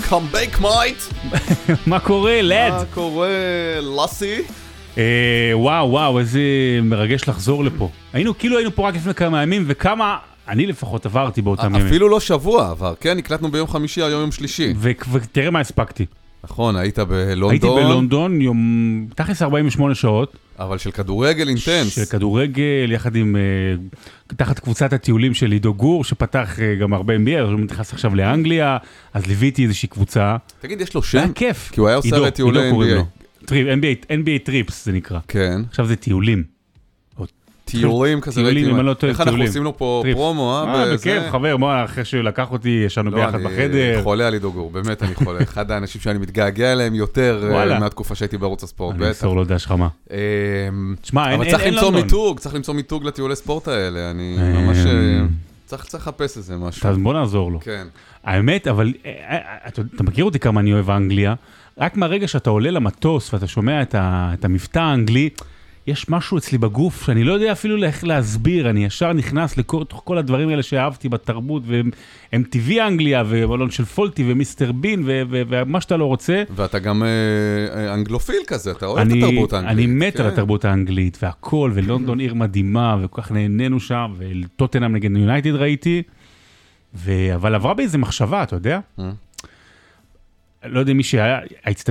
קאמבק מייט! מה קורה, לד? מה קורה, לאסי? אה, וואו, וואו, איזה מרגש לחזור לפה. היינו, כאילו היינו פה רק לפני כמה ימים, וכמה, אני לפחות עברתי באותם ימים. אפילו לא שבוע עבר, כן? הקלטנו ביום חמישי, היום יום שלישי. ותראה מה הספקתי. נכון, היית בלונדון, הייתי בלונדון, יום, תכלס 48 שעות, אבל של כדורגל אינטנס. של כדורגל, יחד עם, אה, תחת קבוצת הטיולים של עידו גור, שפתח אה, גם הרבה NBA, הוא נכנס עכשיו לאנגליה, אז ליוויתי איזושהי קבוצה. תגיד, יש לו היה שם? כיף. כי הוא היה עושה הרי טיולי NBA, NBA טריפס זה נקרא. כן, עכשיו זה טיולים. טיולים כזה, טיולים. אם אני לא טועה, איך אנחנו טיולים. עושים לו פה. פרומו, אה? אה? בכיף, חבר, בוא, אחרי שהוא לקח אותי, ישנו לא, ביחד אני בחדר. חולה על עידו גור, באמת אני חולה. אחד האנשים שאני מתגעגע אליהם יותר אה. מהתקופה שהייתי בערוץ הספורט, אני בטח. אמסור לו דש חמה. אמ, תשמע, אין אבל אין- צריך למצוא. מיתוג, צריך למצוא מיתוג לטיולי ספורט האלה, אני אמ, ממש... אה, צריך צריך לחפש איזה משהו. אז בוא נעזור לו. כן. האמת, אבל אתה מכיר אותי כמה אני אוהב אנגליה, רק מהרגע שאתה עולה למטוס ואתה שומע את המבטא האנגלי, יש משהו אצלי בגוף שאני לא יודע אפילו איך להסביר, אני ישר נכנס לתוך כל הדברים האלה שאהבתי בתרבות, והם הם טבעי אנגליה, ומלון של פולטי, ומיסטר בין, ו- ו- ומה שאתה לא רוצה. ואתה גם אה, אה, אנגלופיל כזה, אתה אוהב את אני, התרבות האנגלית. אני מת על כן. התרבות האנגלית והכל, ולונדון עיר מדהימה, וכל כך נהנינו שם, וטוטנאם נגד יונייטד ראיתי, ו... אבל עברה בי איזה מחשבה, אתה יודע? לא יודע מי שהיה,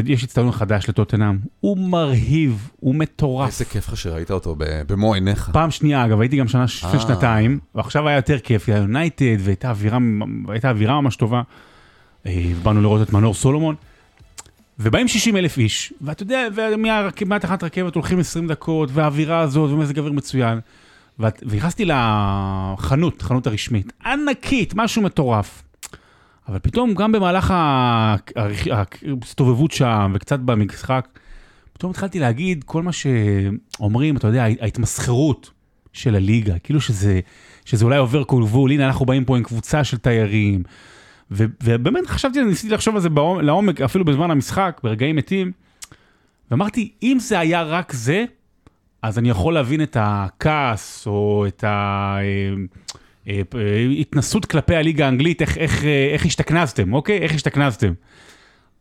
יש אצטדיון חדש לטוטנאם, הוא מרהיב, הוא מטורף. איזה כיף לך שראית אותו במו עיניך. פעם שנייה, אגב, הייתי גם שנה לפני אה. שנתיים, ועכשיו היה יותר כיף, היה יונייטד, והייתה אווירה, אווירה ממש טובה. אה, באנו לראות את מנור סולומון, ובאים 60 אלף איש, ואתה יודע, ומה- מהתחנת רכבת הולכים 20 דקות, והאווירה הזאת, ומזג אוויר מצוין. ונכנסתי לחנות, חנות הרשמית, ענקית, משהו מטורף. אבל פתאום, גם במהלך ה- ההסתובבות שם, וקצת במשחק, פתאום התחלתי להגיד כל מה שאומרים, אתה יודע, ההתמסחרות של הליגה, כאילו שזה, שזה אולי עובר כל גבול, הנה אנחנו באים פה עם קבוצה של תיירים. ו, ובאמת חשבתי, ניסיתי לחשוב על זה בעומק, לעומק, אפילו בזמן המשחק, ברגעים מתים, ואמרתי, אם זה היה רק זה, אז אני יכול להבין את הכעס, או את ההתנסות כלפי הליגה האנגלית, איך, איך, אה, איך השתכנזתם, אוקיי? איך השתכנזתם.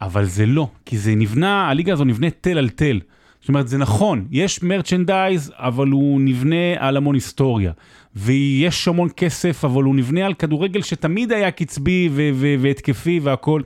אבל זה לא, כי זה נבנה, הליגה הזו נבנית תל על תל. זאת אומרת, זה נכון, יש מרצ'נדייז, אבל הוא נבנה על המון היסטוריה. ויש המון כסף, אבל הוא נבנה על כדורגל שתמיד היה קצבי והתקפי והכול.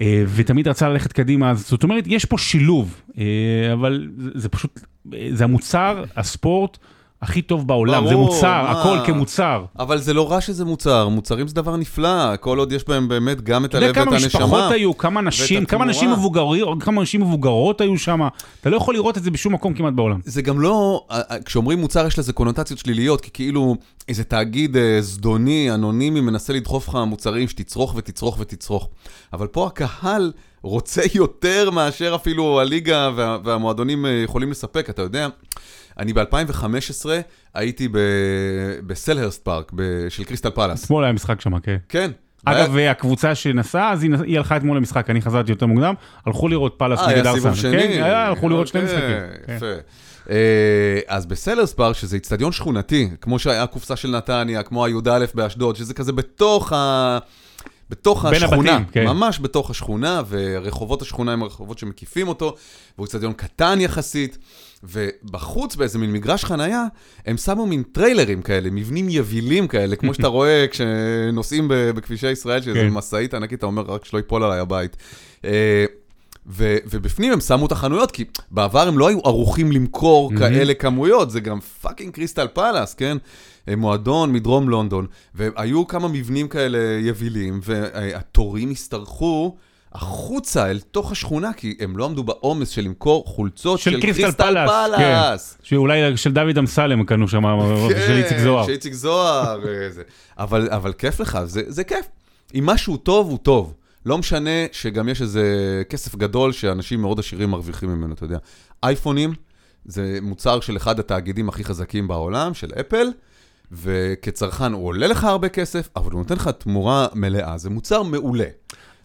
אה, ותמיד רצה ללכת קדימה, אז זאת אומרת, יש פה שילוב, אה, אבל זה, פשוט, אה, זה המוצר, הספורט הכי טוב בעולם, זה מוצר, מה? הכל כמוצר. אבל זה לא רע שזה מוצר, מוצרים זה דבר נפלא, כל עוד יש בהם באמת גם את אתה יודע הלב ואת כמה משפחות הנשמה. היו, כמה נשים, כמה נשים. מבוגרות, כמה נשים מבוגרות היו שם, אתה לא יכול לראות את זה בשום מקום כמעט בעולם. זה גם לא, כשאומרים מוצר יש לזה קונוטציות שליליות, כי כאילו איזה תאגיד אה, זדוני, אנונימי, מנסה לדחוף לך מוצרים שתצרוך ותצרוך ותצרוך. אבל פה הקהל רוצה יותר מאשר אפילו הליגה וה, והמועדונים אה, יכולים לספק, אתה יודע. אני ב-2015 הייתי ב- בסלהרסט פארק ב- של קריסטל פלאס. אתמול היה משחק שם, כן. כן. אגב, הקבוצה שנסעה, אז היא הלכה אתמול למשחק, אני חזרתי יותר מוקדם, הלכו לראות פאלאס אה, נגד היה ארסנל. סיבוב שני. כן, היה, הלכו לראות שני אוקיי, משחקים. כן. יפה. אה, אז בסלהרסט פארק, שזה איצטדיון שכונתי, כמו שהיה קופסה של נתניה, כמו הי"א באשדוד, שזה כזה בתוך ה... בתוך השכונה, הבתים, כן. ממש בתוך השכונה, ורחובות השכונה הם הרחובות שמקיפים אותו, והוא איצטדיון קטן יחסית, ובחוץ באיזה מין מגרש חנייה, הם שמו מין טריילרים כאלה, מבנים יבילים כאלה, כמו שאתה רואה כשנוסעים בכבישי ישראל, שזה כן. משאית ענקית, אתה אומר, רק שלא ייפול עליי הבית. אה, ו- ובפנים הם שמו את החנויות, כי בעבר הם לא היו ערוכים למכור כאלה כמויות, זה גם fucking קריסטל פלאס, כן? אה, מועדון מדרום לונדון, והיו כמה מבנים כאלה יבילים, והתורים השתרכו החוצה אל תוך השכונה, כי הם לא עמדו בעומס של למכור חולצות של, של קריסטל פלאס, פלאס. כן. שאולי של דוד אמסלם קנו שם, של איציק זוהר. של איציק זוהר, אה. אבל, אבל כיף לך, זה, זה כיף. אם משהו טוב, הוא טוב. לא משנה שגם יש איזה כסף גדול שאנשים מאוד עשירים מרוויחים ממנו, אתה יודע. אייפונים זה מוצר של אחד התאגידים הכי חזקים בעולם, של אפל, וכצרכן הוא עולה לך הרבה כסף, אבל הוא נותן לך תמורה מלאה, זה מוצר מעולה.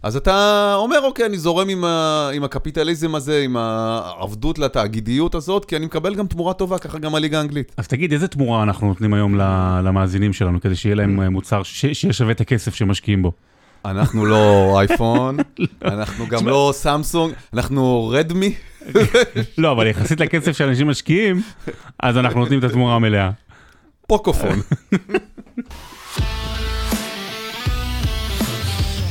אז אתה אומר, אוקיי, אני זורם עם, ה, עם הקפיטליזם הזה, עם העבדות לתאגידיות הזאת, כי אני מקבל גם תמורה טובה, ככה גם הליגה האנגלית. אז תגיד, איזה תמורה אנחנו נותנים היום למאזינים שלנו, כדי שיהיה להם אה, מוצר ש- שיהיה שווה את הכסף שמשקיעים בו? אנחנו לא אייפון, אנחנו גם לא סמסונג, אנחנו רדמי. לא, אבל יחסית לכסף שאנשים משקיעים, אז אנחנו נותנים את התמורה המלאה. פוקופון.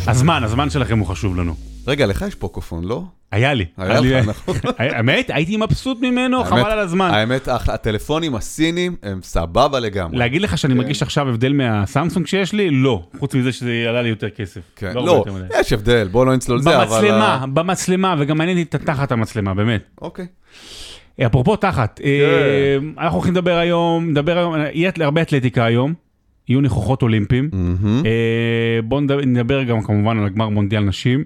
הזמן, הזמן שלכם הוא חשוב לנו. רגע, לך יש פוקופון, לא? היה לי. היה לך, נכון. האמת, הייתי מבסוט ממנו, חבל על הזמן. האמת, הטלפונים הסינים הם סבבה לגמרי. להגיד לך שאני כן. מרגיש עכשיו הבדל מהסמסונג שיש לי? לא. חוץ מזה שזה עלה לי יותר כסף. כן, לא, מדי. יש הבדל, בוא לא נצלול זה, אבל... במצלמה, ה- במצלמה, וגם מעניין אותי את תחת המצלמה, באמת. אוקיי. אפרופו תחת, כן. אה, אנחנו הולכים לדבר היום, נדבר היום, יהיה הרבה אתלטיקה היום, יהיו ניחוחות אולימפיים. מהמם. אה, בואו נדבר, נדבר גם כמובן על הגמר מונדיאל נשים.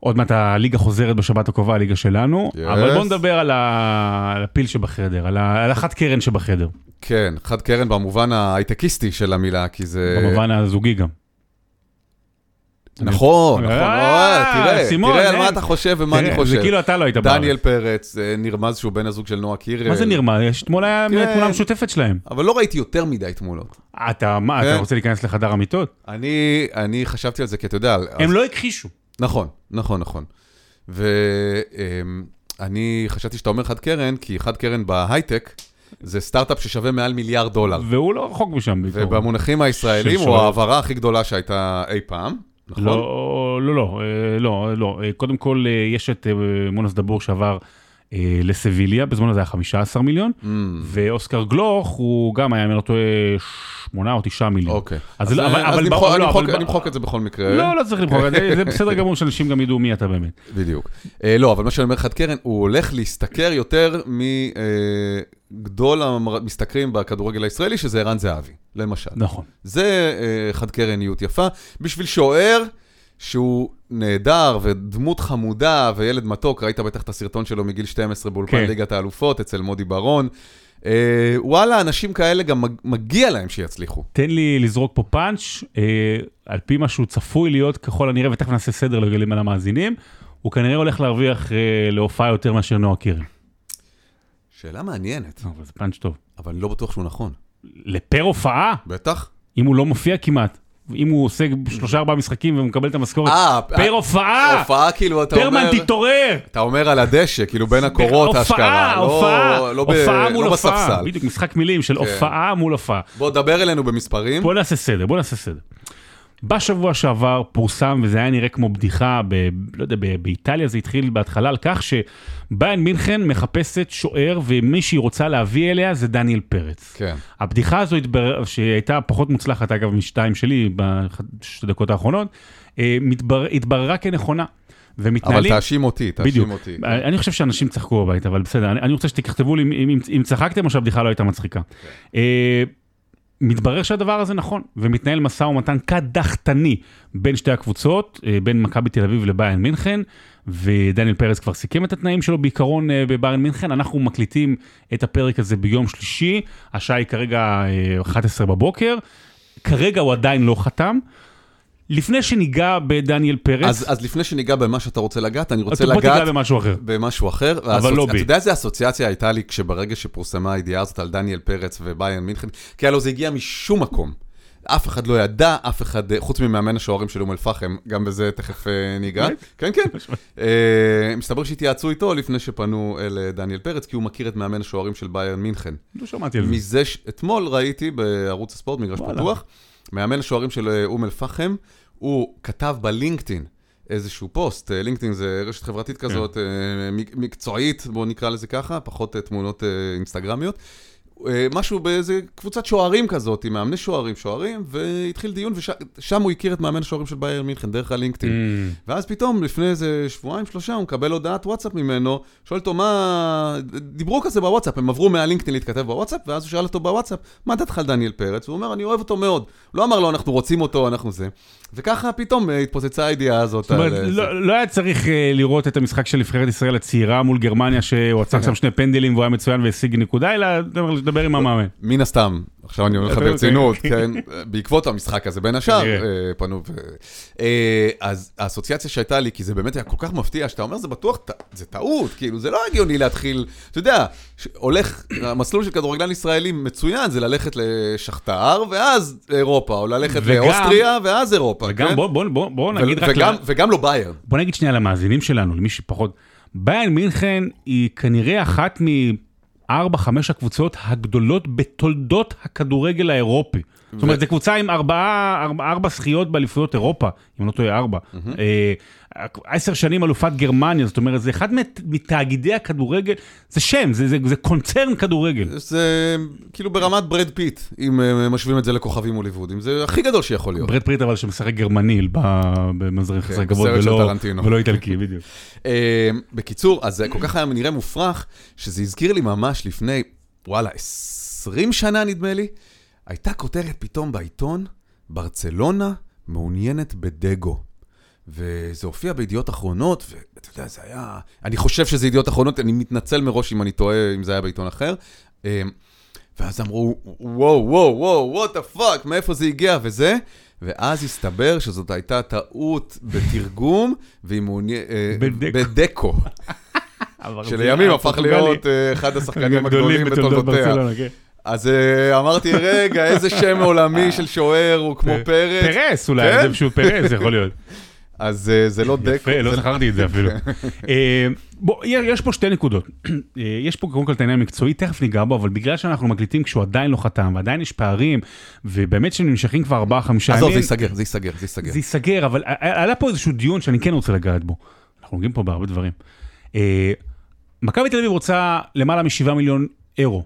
עוד מעט הליגה חוזרת בשבת הקרובה, הליגה שלנו, Yes. אבל בואו נדבר על ה- על הפיל שבחדר, על ה- על החד קרן שבחדר, כן, חד קרן במובן ההייטקיסטי של המילה, כי זה... במובן הזוגי גם. נכון, נכון, אה, אה, תראה, סימון, תראה על. מה אתה חושב ומה אני חושב. זה כאילו אתה לא היית בארץ. דניאל פרץ, אה, נרמז שהוא בן הזוג של נועה קירל. מה זה נרמז? אתמול היה. תמונה משותפת שלהם. אבל לא ראיתי יותר מדי תמונות. אתה מה, אתה כן. רוצה להיכנס לחדר המיטות? אני, חשבתי על זה, כי אתה יודע... הם לא הכחישו. נכון, נכון, נכון. ואני חשבתי שאתה אומר חד קרן, כי חד קרן בהייטק זה סטארט-אפ ששווה מעל מיליארד דולר. והוא לא רחוק משם. ובמונחים הישראלים הוא. ההעברה הכי גדולה שהייתה אי פעם, נכון? לא, לא, לא, אה, לא, לא. אה, קודם כל, אה, יש את מונס דבור שעבר לסביליה, בזמנו זה היה 15 מיליון, Mm, ואוסקר גלוך הוא גם היה, אם אני לא טועה, 8 או 9 מיליון. אוקיי. אז אז לא, אבל- אז אבל נמחוק- לא, אבל- אני אמחוק את זה בכל מקרה. לא, לא צריך למחוק, זה זה בסדר גמור שאנשים גם ידעו מי אתה באמת. בדיוק. אה, לא, אבל מה שאני אומר חד קרן, הוא הולך להשתכר יותר מגדול המשתכרים בכדורגל הישראלי, שזה ערן זהבי, למשל. נכון. זה אה, חד קרניות יפה. בשביל שוער שהוא נהדר ודמות חמודה וילד מתוק, ראית בטח את הסרטון שלו מגיל 12 באולפן כן. ליגת האלופות אצל מודי ברון. אה, וואלה, אנשים כאלה גם מג- מגיע להם שיצליחו. תן לי לזרוק פה פאנץ', אה, על פי מה שהוא צפוי להיות ככל הנראה, ותכף נעשה סדר לגלים על המאזינים, הוא כנראה הולך להרוויח אה, להופעה יותר מאשר נועה קירל. שאלה מעניינת, אבל זה פאנץ' טוב. אבל אני לא בטוח שהוא נכון. לפר הופעה, בטח. אם הוא לא מופיע כמעט, אם הוא עושה שלושה ארבעה משחקים ומקבל את המשכורת, אה, פר הופעה, הופעה כאילו, אתה פרמן אומר... תתעורר. אתה אומר על הדשא, כאילו בין הקורות. לא- הופעה, לא הופעה לא הופעה, בספסל. בדיוק משחק מילים של כן. הופעה מול הופעה. בוא, דבר אלינו במספרים. בוא נעשה סדר, בוא נעשה סדר. בשבוע שעבר פורסם, וזה היה נראה כמו בדיחה, ב, לא יודע, ב, באיטליה זה התחיל בהתחלה על כך שביין מינכן מחפשת שוער, ומי שהיא רוצה להביא אליה זה דניאל פרץ. כן. הבדיחה הזו התברר, שהייתה פחות מוצלחת אגב משתיים שלי בשתי דקות האחרונות, אה, מתבר, התבררה כנכונה. אבל ומתנהלים... תאשים אותי, בדיוק. תאשים אותי. כן. אני חושב שאנשים צחקו בבית, אבל בסדר, אני, אני רוצה שתכתבו לי אם, אם, אם צחקתם או שהבדיחה לא הייתה מצחיקה. אה, מתברר שהדבר הזה נכון, ומתנהל משא ומתן קדחתני בין שתי הקבוצות, אה, בין מכבי תל אביב לביין מינכן, ודניאל פרץ כבר סיכם את התנאים שלו בעיקרון אה, בביין מינכן. אנחנו מקליטים את הפרק הזה ביום שלישי, השעה היא כרגע אה, 11 בבוקר, כרגע הוא עדיין לא חתם. לפני שניגע בדניאל פרץ, אז, אז לפני שניגע במה שאתה רוצה לגעת, אני רוצה אתה בוא תיגע לגעת במשהו אחר. במשהו אחר. אבל לא בי. אתה יודע איזה אסוציאציה הייתה לי כשברגע שפורסמה הידיעה הזאת על דניאל פרץ וביין מינכן? כי הלוא זה הגיע משום מקום. אף אחד לא ידע, אף אחד, אה, חוץ ממאמן השוערים של אום אל-פחם, גם בזה תכף אה, ניגע. כן, כן. אה, מסתבר שהתייעצו איתו לפני שפנו אל דניאל פרץ, כי הוא מכיר את מאמן השוערים של ביין מינכן. לא שמעתי על זה. מזה, ש... אתמול ראיתי בערוץ הספורט, מגרש. פתוח, מאמן השוערים של אום אל-פחם, הוא כתב בלינקדאין איזשהו פוסט, אה, לינקדאין זה רשת חברתית כן. כזאת, מק- מקצועית, בואו נקרא לזה ככה, פחות אה, תמונות אינסטגרמיות. משהו באיזה קבוצת שוערים כזאת, עם מאמני שוערים, שוערים, והתחיל דיון, ושם הוא הכיר את מאמן השוערים של בייר מינכן, דרך הלינקדאין. Mm. ואז פתאום, לפני איזה שבועיים, שלושה, הוא מקבל הודעת וואטסאפ ממנו, שואל אותו מה... דיברו כזה בוואטסאפ, הם עברו מהלינקדאין להתכתב בוואטסאפ, ואז הוא שאל אותו בוואטסאפ, מה דעתך על דניאל פרץ? הוא אומר, אני אוהב אותו מאוד. לא אמר לו, אנחנו רוצים אותו, אנחנו זה. וככה פתאום אה, התפוצצה הידיעה הזאת. זאת אומרת, אה. לא, לא היה צריך אה, לראות את המשחק של נבחרת ישראל הצעירה מול גרמניה, שהוא עצר שם שני פנדלים והוא היה מצוין והשיג נקודה, אלא לדבר עם המאמן. מן הסתם, עכשיו אני אומר לך ברצינות, כן, בעקבות המשחק הזה, בין השאר, פנו ו... אז האסוציאציה שהייתה לי, כי זה באמת היה כל כך מפתיע, שאתה אומר, זה בטוח, זה טעות, כאילו, זה לא הגיוני להתחיל, אתה יודע, הולך, המסלול של כדורגלן ישראלי מצוין, זה ללכת לשכתר, ואז אירופה, או ללכת לאוסטריה, ואז אירופה. אירופה, וגם כן? בוא, בוא, בוא, בוא ו- נגיד רק... וגם- ל- וגם לא ביירן. בוא נגיד שנייה למאזינים שלנו, למי שפחות. ביירן מינכן היא כנראה אחת מארבע, חמש הקבוצות הגדולות בתולדות הכדורגל האירופי. זאת אומרת, זו קבוצה עם ארבעה, ארבע, ארבע זכיות באליפויות אירופה, אם לא טועה, ארבע. אה, עשר שנים אלופת גרמניה, זאת אומרת, זה אחד מת- מתאגידי הכדורגל, זה שם, זה, זה, זה קונצרן כדורגל. זה כאילו ברמת בראד פיט, אם אה, משווים את זה לכוכבים הוליוודים, זה הכי גדול שיכול להיות. בראד פיט אבל שמשחק גרמני ב- במאזרק חסר כבוד, ולא- טרנטינו. ולא איטלקי, בדיוק. אה, בקיצור, אז זה כל כך היה נראה מופרך, שזה הזכיר לי ממש לפני, וואלה, 20 שנה נדמה לי, הייתה כותרת פתאום בעיתון, ברצלונה מעוניינת בדגו. וזה הופיע בידיעות אחרונות, ואתה יודע, זה היה... אני חושב שזה ידיעות אחרונות, אני מתנצל מראש אם אני טועה, אם זה היה בעיתון אחר. אה, ואז אמרו, וואו, וואו, וואו, what the fuck, מאיפה זה הגיע וזה? ואז הסתבר שזאת הייתה טעות בתרגום, והיא מעוניינת... בדקו. בדקו, שלימים הפך להיות אה, אחד השחקנים הגדולים בתולדותיה. אז אה, אמרתי, רגע, איזה שם עולמי של שוער הוא כמו פרץ. פרס אולי, כן? זה פשוט פרס יכול להיות. אז אה, זה לא דקו. יפה, לא זכרתי את זה אפילו. אה, בוא, יש פה שתי נקודות. יש פה קודם כל את העניין המקצועי, תכף ניגע בו, אבל בגלל שאנחנו מקליטים כשהוא עדיין לא חתם, ועדיין יש פערים, ובאמת שהם נמשכים כבר ארבעה, חמישה ימים. עזוב, זה ייסגר, זה ייסגר, זה ייסגר. זה ייסגר, אבל עלה פה איזשהו דיון שאני כן רוצה לגעת בו. אנחנו נוגעים פה בהרבה דברים. מכבי תל אביב רוצה למעלה מ-7 מיליון אירו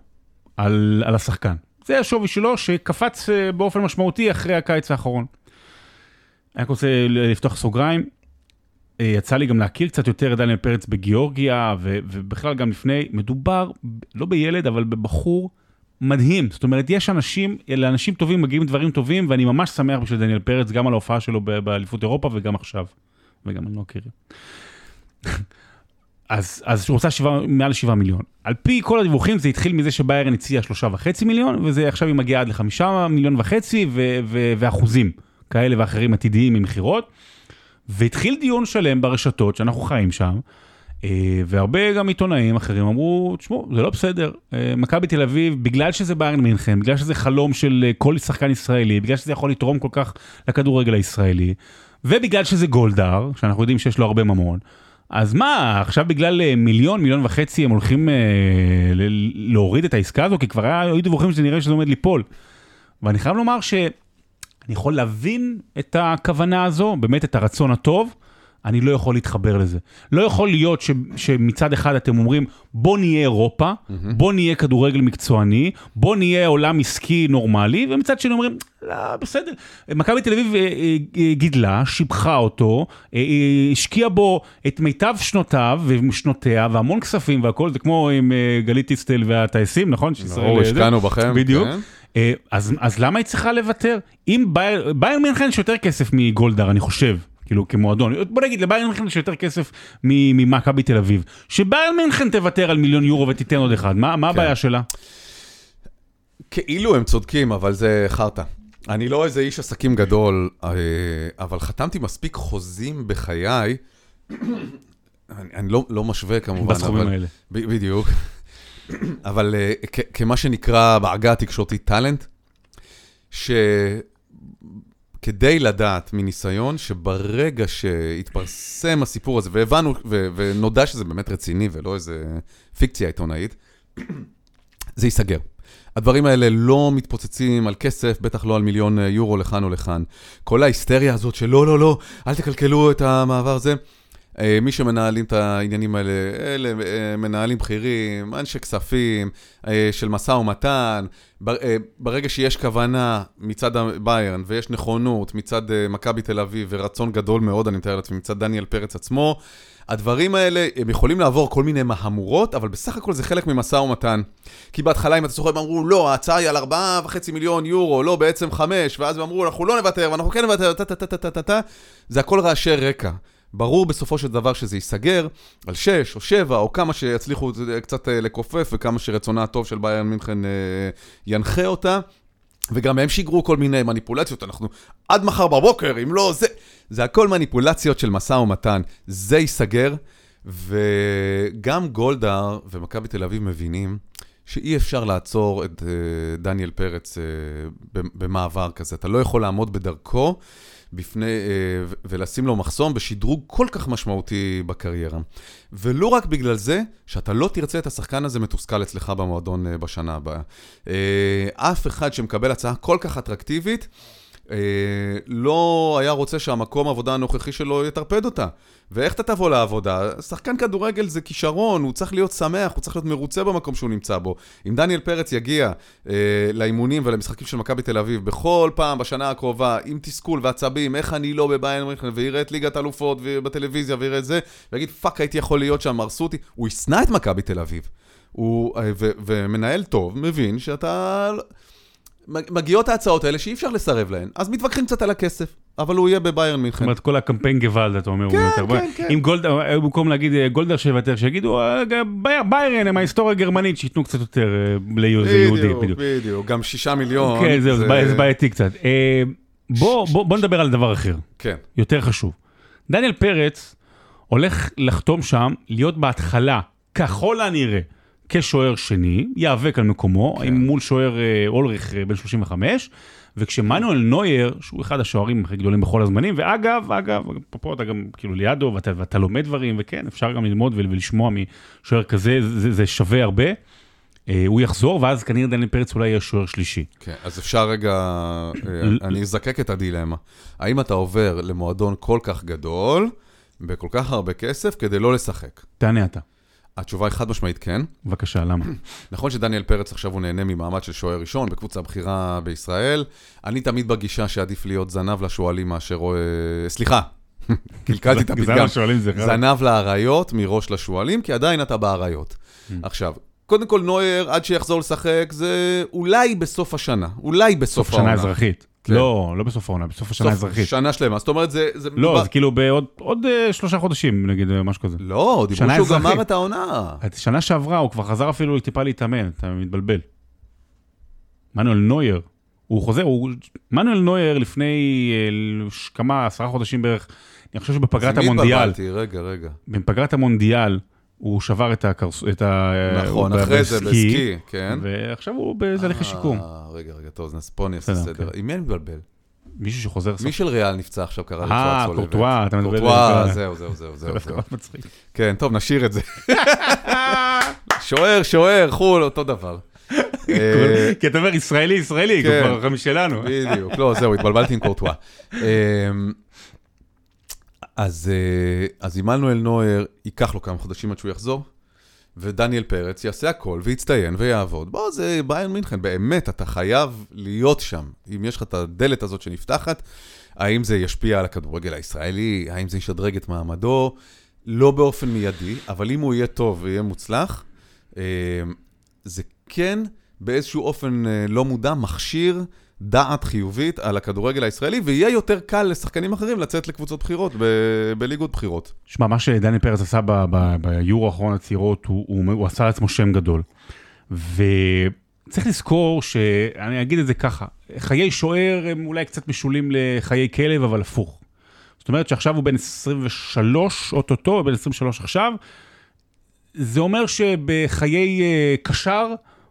על, על השחקן. זה השווי שלו שקפץ אה, באופן משמעותי אחרי הקיץ האחרון. אני רק רוצה לפתוח סוגריים. אה, יצא לי גם להכיר קצת יותר את דניאל פרץ בגיאורגיה, ו- ובכלל גם לפני, מדובר לא בילד, אבל בבחור מדהים. זאת אומרת, יש אנשים, לאנשים טובים מגיעים דברים טובים, ואני ממש שמח בשביל דניאל פרץ, גם על ההופעה שלו באליפות אירופה וגם עכשיו. וגם אני לא מכיר. אז, אז הוא רוצה שבע, מעל 7 מיליון. על פי כל הדיווחים זה התחיל מזה שביירן הציע שלושה וחצי מיליון, וזה עכשיו היא מגיעה עד לחמישה מיליון וחצי, ו- ו- ואחוזים כאלה ואחרים עתידיים ממכירות. והתחיל דיון שלם ברשתות שאנחנו חיים שם, אה, והרבה גם עיתונאים אחרים אמרו, תשמעו, זה לא בסדר. אה, מכבי תל אביב, בגלל שזה ביירן מינכן, בגלל שזה חלום של אה, כל שחקן ישראלי, בגלל שזה יכול לתרום כל כך לכדורגל הישראלי, ובגלל שזה גולדהר, שאנחנו יודעים שיש לו הרבה ממון, אז מה, עכשיו בגלל אה, מיליון, מיליון וחצי הם הולכים אה, להוריד את העסקה הזו? כי כבר היו דיווחים שזה נראה שזה עומד ליפול. ואני חייב לומר ש... אני יכול להבין את הכוונה הזו, באמת את הרצון הטוב, אני לא יכול להתחבר לזה. לא יכול להיות ש, שמצד אחד אתם אומרים, בוא נהיה אירופה, בוא נהיה כדורגל מקצועני, בוא נהיה עולם עסקי נורמלי, ומצד שני אומרים, לא, בסדר. מכבי תל אביב אה, אה, גידלה, שיבחה אותו, אה, השקיעה בו את מיטב שנותיו ושנותיה, והמון כספים והכל, זה כמו עם גלית דיסטל והטייסים, נכון? ברור, זה- השקענו בכם. בדיוק. כן. אז, אז למה היא צריכה לוותר? אם בייר- ביירן מינכן יש יותר כסף מגולדהר, אני חושב, כאילו כמועדון. בוא נגיד, לביירן מינכן יש יותר כסף ממכבי תל אביב. שביירן מינכן תוותר על מיליון יורו ותיתן עוד אחד, מה, מה הבעיה שלה? כאילו הם צודקים, אבל זה חרטא. אני לא איזה איש עסקים גדול, אה, אבל חתמתי מספיק חוזים בחיי, אני, אני לא, לא משווה כמובן, בסכומים אבל... האלה. ב, בדיוק. אבל אה, כ- כמה שנקרא בעגה התקשורתית טאלנט, שכדי לדעת מניסיון שברגע שהתפרסם הסיפור הזה, והבנו, ו, ונודע שזה באמת רציני ולא איזה פיקציה עיתונאית, זה ייסגר. הדברים האלה לא מתפוצצים על כסף, בטח לא על מיליון יורו לכאן או לכאן. כל ההיסטריה הזאת של לא, לא, לא, אל תקלקלו את המעבר הזה. אה, מי שמנהלים את העניינים האלה, אלה אה, מנהלים בכירים, אנשי כספים, אה, של משא ומתן. בר- ברגע שיש כוונה מצד הביירן ויש נכונות מצד מכבי תל אביב ורצון גדול מאוד, אני מתאר לעצמי, מצד דניאל פרץ עצמו, הדברים האלה, הם יכולים לעבור כל מיני מהמורות, אבל בסך הכל זה חלק ממשא ומתן. כי בהתחלה, אם אתה זוכר, הם אמרו, לא, ההצעה היא על 4.5 מיליון יורו, לא, בעצם 5, ואז הם אמרו, אנחנו לא נוותר, ואנחנו כן נוותר, טה-טה-טה-טה-טה, זה הכל רעשי רקע. ברור בסופו של דבר שזה ייסגר על 6 או 7, או כמה שיצליחו אה, קצת אה, לכופף, וכמה שרצונה הטוב של ביירן מינכן אה, ינחה אותה. וגם הם שיגרו כל מיני מניפולציות, אנחנו עד מחר בבוקר, אם לא זה... זה הכל מניפולציות של משא ומתן. זה ייסגר, וגם גולדהר ומכבי תל אביב מבינים שאי אפשר לעצור את uh, דניאל פרץ במעבר כזה. אתה לא יכול לעמוד בדרכו בפני, אה, ולשים לו מחסום בשדרוג כל כך משמעותי בקריירה. ולו רק בגלל זה, שאתה לא תרצה את השחקן הזה מתוסכל אצלך במועדון אה, בשנה הבאה. אה, אף אחד שמקבל הצעה כל כך אטרקטיבית, לא היה רוצה שהמקום העבודה הנוכחי שלו יטרפד אותה. ואיך אתה תבוא לעבודה? שחקן כדורגל זה כישרון, הוא צריך להיות שמח, הוא צריך להיות מרוצה במקום שהוא נמצא בו. אם דניאל פרץ יגיע אה, לאימונים ולמשחקים של מכבי תל אביב בכל פעם בשנה הקרובה, עם תסכול ועצבים, איך אני לא בביירן מינכן, ויראה את ליגת אלופות בטלוויזיה ויראה את זה, ויגיד, fuck, הייתי יכול להיות שם, הרסו אותי, הוא ישנא את מכבי תל אביב. הוא, אה, ו, ומנהל טוב מבין שאתה... מגיעות ההצעות האלה שאי אפשר לסרב להן, אז מתווכחים קצת על הכסף, אבל הוא יהיה בביירן זאת מינכן. אומרת, כל הקמפיין גוואלד, אתה אומר, הוא כן, יותר... כן, כן. אם גולדה, במקום להגיד אה, גולדה שיוותר, שיגידו, אה, בייר- ביירן הם ההיסטוריה הגרמנית, שייתנו קצת יותר אה, ליהודי, בדיוק, בדיוק. בדיוק, גם שישה מיליון. כן, זהו, זה בעי- זה בעייתי קצת. בוא נדבר על דבר אחר, כן, יותר חשוב. דניאל פרץ הולך לחתום שם, להיות בהתחלה, ככל הנראה, כשוער שני, ייאבק על מקומו, כן. מול שוער אה, אולריך אה, בן 35, וכשמנואל נוייר, שהוא אחד השוערים הכי גדולים בכל הזמנים, ואגב, אגב, פה אתה גם כאילו לידו, ואתה, ואתה לומד דברים, וכן, אפשר גם ללמוד ול- ולשמוע משוער כזה, זה, זה שווה הרבה. אה, הוא יחזור, ואז כנראה דניאל פרץ אולי יהיה שוער שלישי. כן. אז אפשר רגע, אני אזקק את הדילמה. האם אתה עובר למועדון כל כך גדול, בכל כך הרבה כסף, כדי לא לשחק? תענה אתה, התשובה היא חד משמעית כן. בבקשה, למה? נכון שדניאל פרץ עכשיו הוא נהנה ממעמד של שוער ראשון בקבוצה בכירה בישראל. אני תמיד בגישה שעדיף להיות זנב לשועלים מאשר... אה, סליחה, קלקלתי את הפתגם. זנב לאריות מראש לשועלים, כי עדיין אתה באריות. עכשיו, קודם כל נויר, עד שיחזור לשחק, זה אולי בסוף השנה. אולי בסוף העונה. שנה אזרחית. כן. לא, לא בסוף העונה, בסוף השנה האזרחית. שנה שלמה. זאת אומרת, זה... זה לא, זה כאילו בעוד עוד, אה, שלושה חודשים, נגיד, אה, משהו כזה. לא, דיברו שהוא. גמר את העונה. שנה שעברה, הוא כבר חזר אפילו טיפה להתאמן, אתה מתבלבל. מנואל נויר, הוא חוזר, הוא... מנואל נויר לפני אה, כמה, עשרה חודשים בערך, אני חושב שבפגרת אז עם מי המונדיאל, התבלבלתי? רגע, רגע. בפגרת המונדיאל, הוא שבר את הקרס... את ה... נכון, אחרי זה בסקי, כן. ועכשיו הוא באיזה הליכי שיקום. אה, רגע, רגע, טוב, אז פה אני אעשה סדר. כן. עם מי אני מבלבל? מישהו שחוזר. מי של ריאל נפצע עכשיו, קרא אה, רצועה צולבת. קורטואה, אתה מדבר קורטואה, על- זהו, זהו, זהו, זה זהו. דווקא זהו. מאוד מצחיק. כן, טוב, נשאיר את זה. שוער, שוער, חו"ל, אותו דבר. אה, כי אתה אומר ישראלי, ישראלי, כן. כבר משלנו. בדיוק, לא, זהו, התבלבלתי עם קורטואה. אז אה, אז עמנואל נויר, ייקח לו כמה חודשים עד שהוא יחזור, ודניאל פרץ יעשה הכל ויצטיין ויעבוד. בוא, זה ביירן מינכן, באמת, אתה חייב להיות שם. אם יש לך את הדלת הזאת שנפתחת, האם זה ישפיע על הכדורגל הישראלי, האם זה ישדרג את מעמדו, לא באופן מיידי, אבל אם הוא יהיה טוב ויהיה מוצלח, אה, זה כן באיזשהו אופן אה, לא מודע מכשיר דעת חיובית על הכדורגל הישראלי, ויהיה יותר קל לשחקנים אחרים לצאת לקבוצות בחירות, ב- בליגות בחירות. שמע, מה שדניאל פרץ עשה ביורו האחרון הצעירות, הוא, הוא, הוא עשה לעצמו שם גדול. וצריך לזכור שאני אגיד את זה ככה, חיי שוער הם אולי קצת משולים לחיי כלב, אבל הפוך. זאת אומרת שעכשיו הוא בן 23, אוטוטו, בן 23 עכשיו, זה אומר שבחיי אה, קשר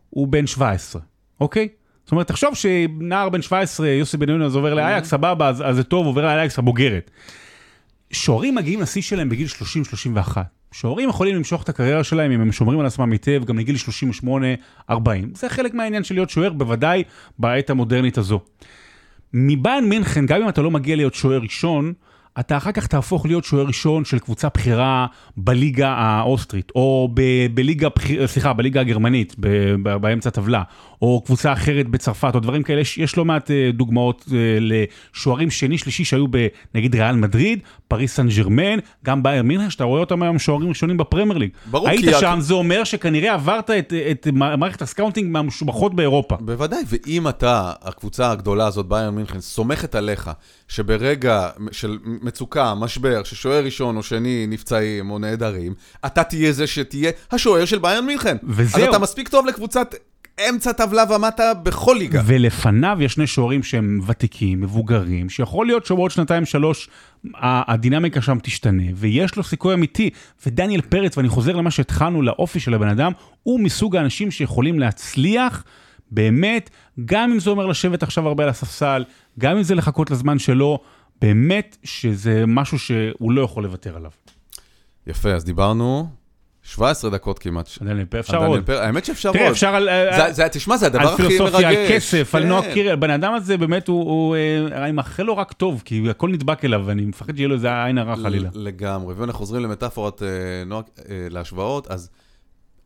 הוא בן 17, אוקיי? אומרת, תחשוב שנער בן 17, יוסי בן יונה, אז עובר לאייקס, סבבה, אז, אז זה טוב, עובר לאייקס הבוגרת. שוערים מגיעים לשיא שלהם בגיל 30-31. שוערים יכולים למשוך את הקריירה שלהם אם הם שומרים על עצמם היטב, גם לגיל 38-40. זה חלק מהעניין של להיות שוער, בוודאי בעת המודרנית הזו. מביירן מינכן, גם אם אתה לא מגיע להיות שוער ראשון, אתה אחר כך תהפוך להיות שוער ראשון של קבוצה בכירה בליגה האוסטרית, או ב- בליגה, סליחה, בליגה הגרמנית, ב- ב- באמצע הטבלה, או קבוצה אחרת בצרפת, או דברים כאלה. יש, יש לא מעט אה, דוגמאות אה, לשוערים שני, שלישי שהיו בנגיד ריאל מדריד, פריז סן ז'רמן, גם בביירן מינכן, שאתה רואה אותם היום שוערים ראשונים בפרמייר ליג. ברור, היית כי שם, זה אומר שכנראה עברת את, את מערכת ה scouting מהמשובחות באירופה. בוודאי, ואם אתה, הקבוצה הגדולה הזאת, ביירן מינכן, סומכת עליך, שברגע של מצוקה, משבר, ששוער ראשון או שני נפצעים או נעדרים, אתה תהיה זה שתהיה השוער של ביירן מינכן. וזהו. אז אתה מספיק טוב לקבוצת אמצע טבלה ומטה בכל ליגה. ולפניו יש שני שוערים שהם ותיקים, מבוגרים, שיכול להיות שבעוד שנתיים, שלוש, ה- הדינמיקה שם תשתנה, ויש לו סיכוי אמיתי. ודניאל פרץ, ואני חוזר למה שהתחלנו, לאופי של הבן אדם, הוא מסוג האנשים שיכולים להצליח, באמת, גם אם זה אומר לשבת עכשיו הרבה על הספסל, גם אם זה לחכות לזמן שלו, באמת שזה משהו שהוא לא יכול לוותר עליו. יפה, אז דיברנו 17 דקות כמעט. על דניאל פרץ, אפשר על עוד. האמת שאפשר תראה, עוד. אפשר על... זה- תשמע, זה הדבר על הכי מרגש. פילוסופיה, על כסף, על כן. נועה קירל, הבן אדם הזה באמת הוא, אה, אני מאחל לו רק טוב, כי הכל נדבק אליו, ואני מפחד שיהיה לו איזה עין הרע חלילה. לגמרי, ואנחנו חוזרים למטאפורת אה, נועה, אה, להשוואות, אז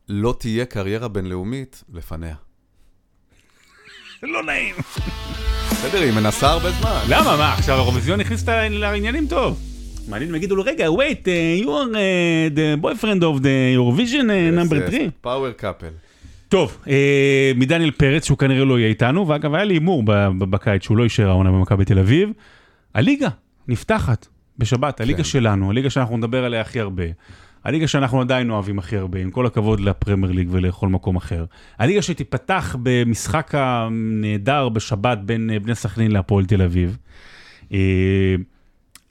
לא תהיה קריירה בינלאומית לפניה. לא נעים. בסדר, היא מנסה הרבה זמן. למה, מה, עכשיו האירוויזיון הכניס לעניינים טוב. מעניין אם יגידו לו, רגע, wait, uh, you are uh, the boyfriend of the Eurovision uh, number 3. פאוור קאפל. טוב, אה, מדניאל פרץ, שהוא כנראה לא יהיה איתנו, ואגב, היה לי הימור בקיץ שהוא לא יישאר העונה במכבי תל אביב. הליגה נפתחת בשבת, הליגה כן. שלנו, הליגה שאנחנו נדבר עליה הכי הרבה. הליגה שאנחנו עדיין אוהבים הכי הרבה, עם כל הכבוד לפרמייר ליג ולכל מקום אחר. הליגה שתיפתח במשחק הנהדר בשבת בין אה, בני סכנין להפועל תל אביב.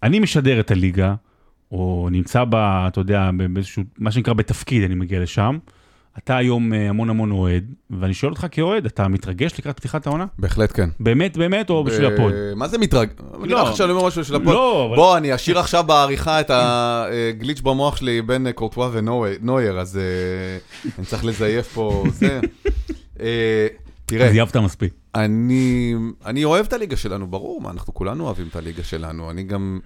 אה, אני משדר את הליגה, או נמצא בה, אתה יודע, באיזשהו, מה שנקרא בתפקיד, אני מגיע לשם. אתה היום אה, המון המון אוהד, ואני שואל אותך כאוהד, אתה מתרגש לקראת פתיחת העונה? בהחלט כן. באמת, באמת, או בשביל אה, ה pod? מה זה מתרג... אני לא. לא עכשיו אומר משהו של ה pod. לא, אבל- בוא, אני אשאיר עכשיו בעריכה את ה glitch במוח שלי בין אה, קורטואה ונויר, אז אה, אני צריך לזייף פה זה. אה, תראה, זייפת מספיק. אני, אני אוהב את הליגה שלנו, ברור, מה, אנחנו כולנו אוהבים את הליגה שלנו, אני גם...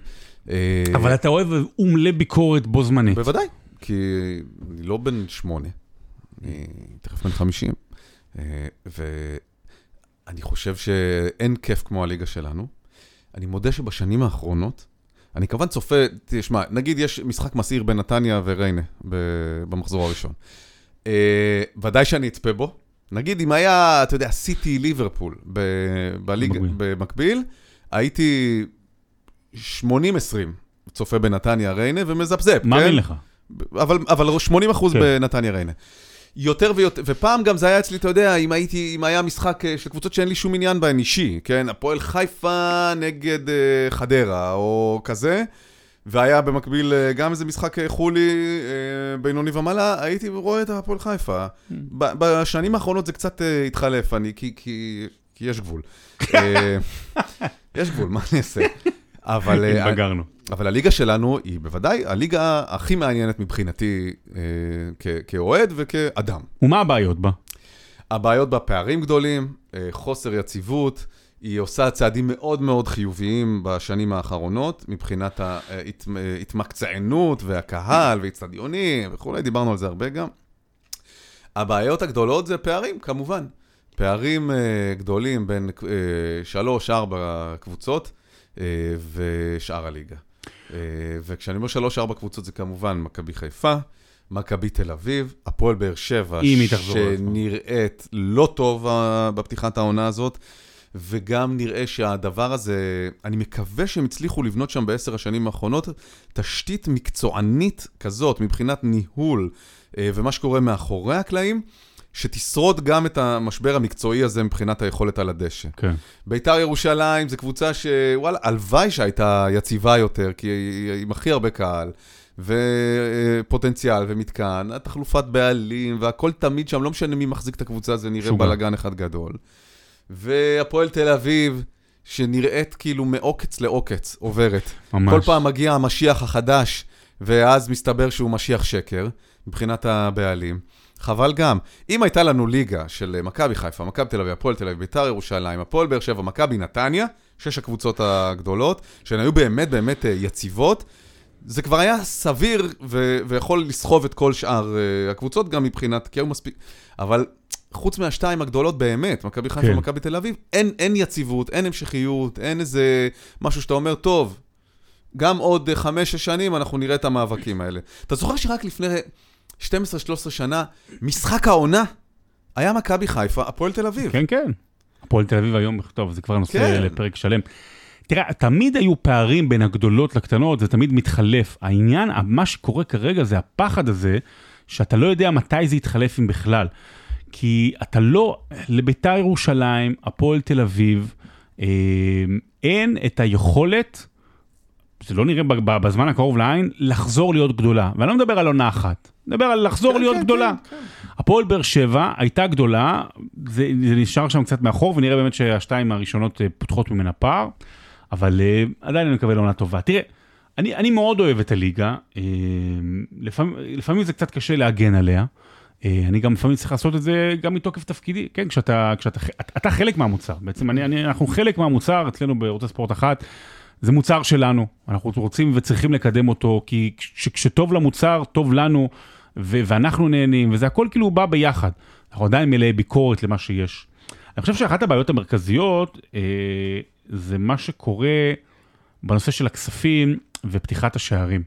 אה, אבל אתה אוהב ומלא ביקורת בו זמנית. בוודאי, כי אני לא בן שמונה, אני תכף בן חמישים, אה, ואני חושב שאין כיף כמו הליגה שלנו. אני מודה שבשנים האחרונות, אני כמובן צופה, תשמע, נגיד יש משחק מסעיר בין נתניה וריינה במחזור הראשון. אה, ודאי שאני אצפה בו. נגיד אם היה, אתה יודע, סיטי ליברפול ב- בליגה, במקביל. הייתי 80-20 צופה בנתניה ריינה ומזפזפ, כן? מאמין לך. אבל, אבל 80 אחוז כן. בנתניה ריינה. יותר ויותר, ופעם גם זה היה אצלי, אתה יודע, אם הייתי, אם היה משחק אה, של קבוצות שאין לי שום עניין בהן אישי, כן? הפועל חיפה נגד אה, חדרה, או כזה, והיה במקביל אה, גם איזה משחק אה, חולי אה, בינוני ומעלה, הייתי רואה את הפועל חיפה. ב- בשנים האחרונות זה קצת התחלף, אני, כי, כי, כי יש גבול. יש גבול, מה אני אעשה? אבל... התבגרנו. אבל הליגה שלנו היא בוודאי הליגה הכי מעניינת מבחינתי כאוהד וכאדם. ומה הבעיות בה? הבעיות בה פערים גדולים, חוסר יציבות, היא עושה צעדים מאוד מאוד חיוביים בשנים האחרונות, מבחינת ההתמקצענות והקהל ואיצטדיונים וכולי, דיברנו על זה הרבה גם. הבעיות הגדולות זה פערים, כמובן. פערים אה, גדולים בין אה, שלוש, ארבע קבוצות אה, ושאר הליגה. אה, וכשאני אומר שלוש, ארבע קבוצות זה כמובן מכבי חיפה, מכבי תל אביב, הפועל באר שבע. שנראית לא טוב אה, בפתיחת העונה הזאת, וגם נראה שהדבר הזה, אני מקווה שהם הצליחו לבנות שם בעשר השנים האחרונות תשתית מקצוענית כזאת, מבחינת ניהול אה, ומה שקורה מאחורי הקלעים, שתשרוד גם את המשבר המקצועי הזה מבחינת היכולת על הדשא. כן. ביתר ירושלים זו קבוצה שוואלה, הלוואי שהייתה יציבה יותר, כי היא עם הכי הרבה קהל, ופוטנציאל ומתקן, תחלופת בעלים, והכל תמיד שם, לא משנה מי מחזיק את הקבוצה, זה נראה שוגע. בלאגן אחד גדול. והפועל תל אביב, שנראית כאילו מעוקץ לעוקץ, עוברת. ממש. כל פעם מגיע המשיח החדש, ואז מסתבר שהוא משיח שקר, מבחינת הבעלים. חבל גם. אם הייתה לנו ליגה של מכבי חיפה, מכבי תל אביב, הפועל תל אביב, ביתר ירושלים, הפועל באר שבע, מכבי נתניה, שש הקבוצות הגדולות, שהן היו באמת באמת אה, יציבות, זה כבר היה סביר ו- ויכול לסחוב את כל שאר אה, הקבוצות, גם מבחינת, כי היו מספיק... אבל חוץ מהשתיים הגדולות באמת, מכבי חיפה כן. ומכבי תל אביב, אין, אין יציבות, אין המשכיות, אין איזה משהו שאתה אומר, טוב, גם עוד אה, חמש-שש שנים אנחנו נראה את המאבקים האלה. אתה זוכר שרק לפני 12-13 שנה, משחק העונה היה מכבי חיפה, הפועל תל אביב. כן, כן. הפועל תל אביב היום, טוב, זה כבר נושא כן. לפרק שלם. תראה, תמיד היו פערים בין הגדולות לקטנות, זה תמיד מתחלף. העניין, מה שקורה כרגע זה הפחד הזה, שאתה לא יודע מתי זה יתחלף אם בכלל. כי אתה לא, לביתר ירושלים, הפועל תל אביב, אה, אין את היכולת, זה לא נראה בזמן הקרוב לעין, לחזור להיות גדולה. ואני לא מדבר על עונה אחת, אני מדבר על לחזור כן, להיות כן, גדולה. כן, כן. הפועל באר שבע הייתה גדולה, זה, זה נשאר שם קצת מאחור, ונראה באמת שהשתיים הראשונות אה, פותחות ממנה פער. אבל אה, עדיין אני מקווה לעונה טובה. תראה, אני, אני מאוד אוהב את הליגה, לפעמים, לפעמים זה קצת קשה להגן עליה. אה, אני גם לפעמים צריך לעשות את זה גם מתוקף תפקידי, כן, כשאתה, כשאתה אתה, חלק מהמוצר, בעצם אני, אני, אנחנו חלק מהמוצר אצלנו בערוץ הספורט אחת, זה מוצר שלנו, אנחנו רוצים וצריכים לקדם אותו, כי כש, כשטוב למוצר, טוב לנו, ו, ואנחנו נהנים, וזה הכל כאילו בא ביחד. אנחנו עדיין מלאי ביקורת למה שיש. אני חושב שאחת הבעיות המרכזיות אה, זה מה שקורה בנושא של הכספים ופתיחת השערים.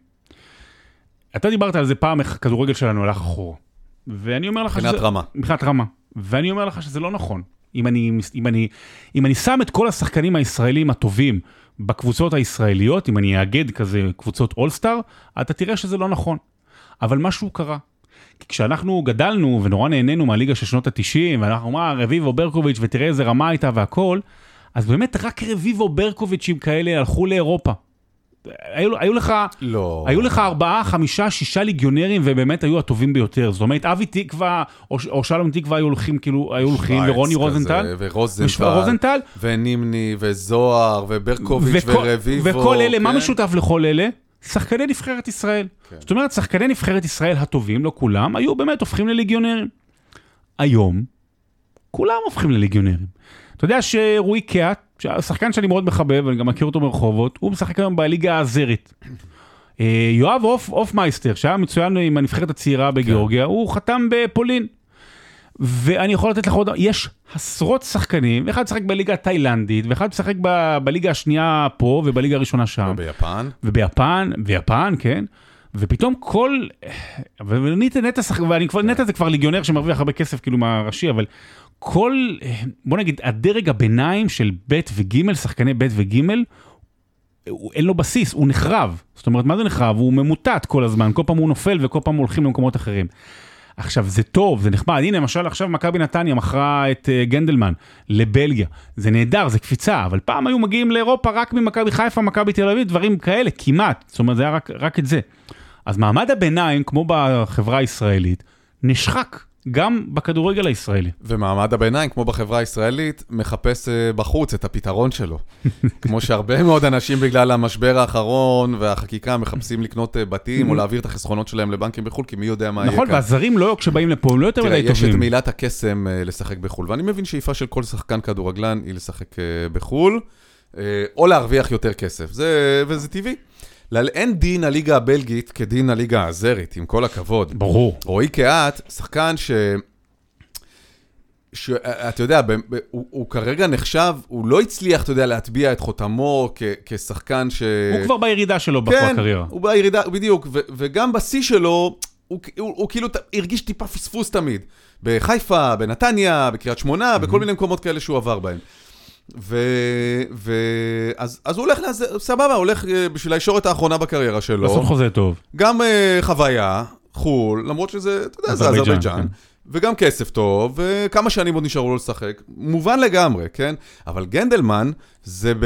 אתה דיברת על זה פעם, איך הכדורגל שלנו הלך אחורה. ואני אומר לך מבחינת רמה. מבחינת רמה. ואני אומר לך שזה לא נכון. אם אני, אם, אני, אם אני שם את כל השחקנים הישראלים הטובים בקבוצות הישראליות, אם אני אאגד כזה קבוצות אולסטאר, אתה תראה שזה לא נכון. אבל משהו קרה. כי כשאנחנו גדלנו ונורא נהנינו מהליגה של שנות ה-90, ואנחנו מה, רביבו ברקוביץ' ותראה איזה רמה הייתה והכל, אז באמת רק רביבו ברקוביצ'ים כאלה הלכו לאירופה. היו, היו לך, לא. היו לך ארבעה, חמישה, שישה ליגיונרים, ובאמת היו הטובים ביותר. זאת אומרת, אבי תקווה, או, או שלום תקווה היו הולכים, כאילו, היו הולכים, ורוני רוזנטל. ורוזנטל. ורוזנטל. ונימני, וזוהר, וברקוביץ', וכל- ורביבו. וכל אלה, מה כן? משותף לכל אלה? שחקני נבחרת ישראל. כן. זאת אומרת, שחקני נבחרת ישראל הטובים, לא כולם, היו באמת הופכים לליגיונרים. היום, כולם הופכים לליגיונרים. אתה יודע שרועי קיאט, שחקן שאני מאוד מחבב, ואני גם מכיר אותו ברחובות, הוא משחק היום בליגה האזרית. אה, יואב אוף, אופמייסטר, שהיה מצוין עם הנבחרת הצעירה בגיאורגיה, הוא חתם בפולין. ואני יכול לתת לך עוד, יש עשרות שחקנים, אחד משחק בליגה התאילנדית, ואחד משחק ב- בליגה השנייה פה ובליגה הראשונה שם. וביפן. וביפן, ויפן, כן? ופתאום כל... ונטע, נטע, שחק- ואני כבר, נטע זה כבר ליגיונר שמרוויח הרבה כסף כאילו מהראשי, אבל כל, בוא נגיד, הדרג הביניים של ב' וג', שחקני ב' וג', אין לו בסיס, הוא נחרב. זאת אומרת, מה זה נחרב? הוא ממוטט כל הזמן, כל פעם הוא נופל וכל פעם הולכים למקומות אחרים. עכשיו, זה טוב, זה נחמד. הנה, למשל, עכשיו מכבי נתניה מכרה את uh, גנדלמן לבלגיה. זה נהדר, זה קפיצה, אבל פעם היו מגיעים לאירופה רק ממכבי חיפה, מכבי תל אביב, דברים כאלה, כמעט. זאת אומרת, זה היה רק, רק את זה. אז מעמד הביניים, כמו בחברה הישראלית, נשחק גם בכדורגל הישראלי. ומעמד הביניים, כמו בחברה הישראלית, מחפש אה, בחוץ את הפתרון שלו. כמו שהרבה מאוד אנשים בגלל המשבר האחרון והחקיקה מחפשים לקנות אה, בתים או להעביר את החסכונות שלהם לבנקים בחו"ל, כי מי יודע מה יהיה נכון, כאן. והזרים לא, כשבאים לפה, הם לא יותר תראה, מדי יש את טובים. מילת הקסם אה, לשחק בחו"ל, ואני מבין שאיפה של כל שחקן כדורגלן היא לשחק בחו"ל, או להרוויח יותר כסף, זה, וזה טבעי. אין דין הליגה הבלגית כדין הליגה האזרית, עם כל הכבוד. ברור. רועי קהת, שחקן ש... שאתה יודע, ב- ב- הוא, הוא כרגע נחשב, הוא לא הצליח, אתה יודע, להטביע את חותמו כ- כשחקן ש... הוא כבר בירידה שלו כן, בקריירה. הוא בירידה, בדיוק, ו- וגם בשיא שלו, הוא, הוא, הוא כאילו ת- הרגיש טיפה פספוס תמיד. בחיפה, בנתניה, בקריית שמונה, בכל מיני מקומות כאלה שהוא עבר בהם. ו... ו... אז, אז הוא הולך, סבבה, הוא הולך אה, בשביל הישורת האחרונה בקריירה שלו. לעשות חוזה טוב. גם אה, חוויה, חו"ל, למרות שזה, אתה יודע, זה אזרבייג'אן. כן. וגם כסף טוב, וכמה שנים עוד נשארו לו לשחק. מובן לגמרי, כן? אבל גנדלמן זה, ב...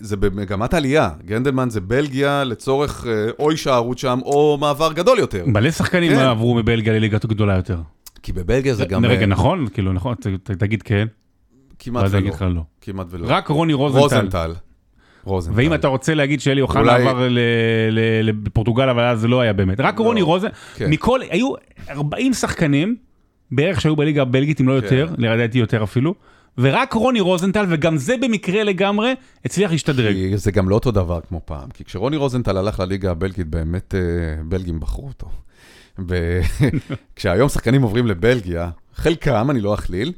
זה במגמת עלייה. גנדלמן זה בלגיה לצורך אה, או הישארות שם, או מעבר גדול יותר. מלא שחקנים כן. עברו מבלגיה לליגת הגדולה יותר. כי בבלגיה זה גם... רגע, אה, נכון? כאילו, נכון, תגיד כן, כמעט ולא. אגיד לך לא. כמעט ולא. רק רוני רוזנטל. רוזנטל. רוזנטל. ואם אתה רוצה להגיד שאלי אוחנה אולי- עבר לפורטוגל, אבל אז זה לא היה באמת. רק רוני רוזנטל, כן. מכל, היו 40 שחקנים בערך שהיו בליגה הבלגית, אם לא יותר, כן. לדעתי יותר אפילו, ורק רוני רוזנטל, וגם זה במקרה לגמרי, הצליח להשתדרג. כי זה גם לא אותו דבר כמו פעם. כי כשרוני רוזנטל הלך לליגה הבלגית, באמת אה, בלגים בחרו אותו. וכשהיום שחקנים עוברים לבלגיה, חלקם, אני לא אכליל,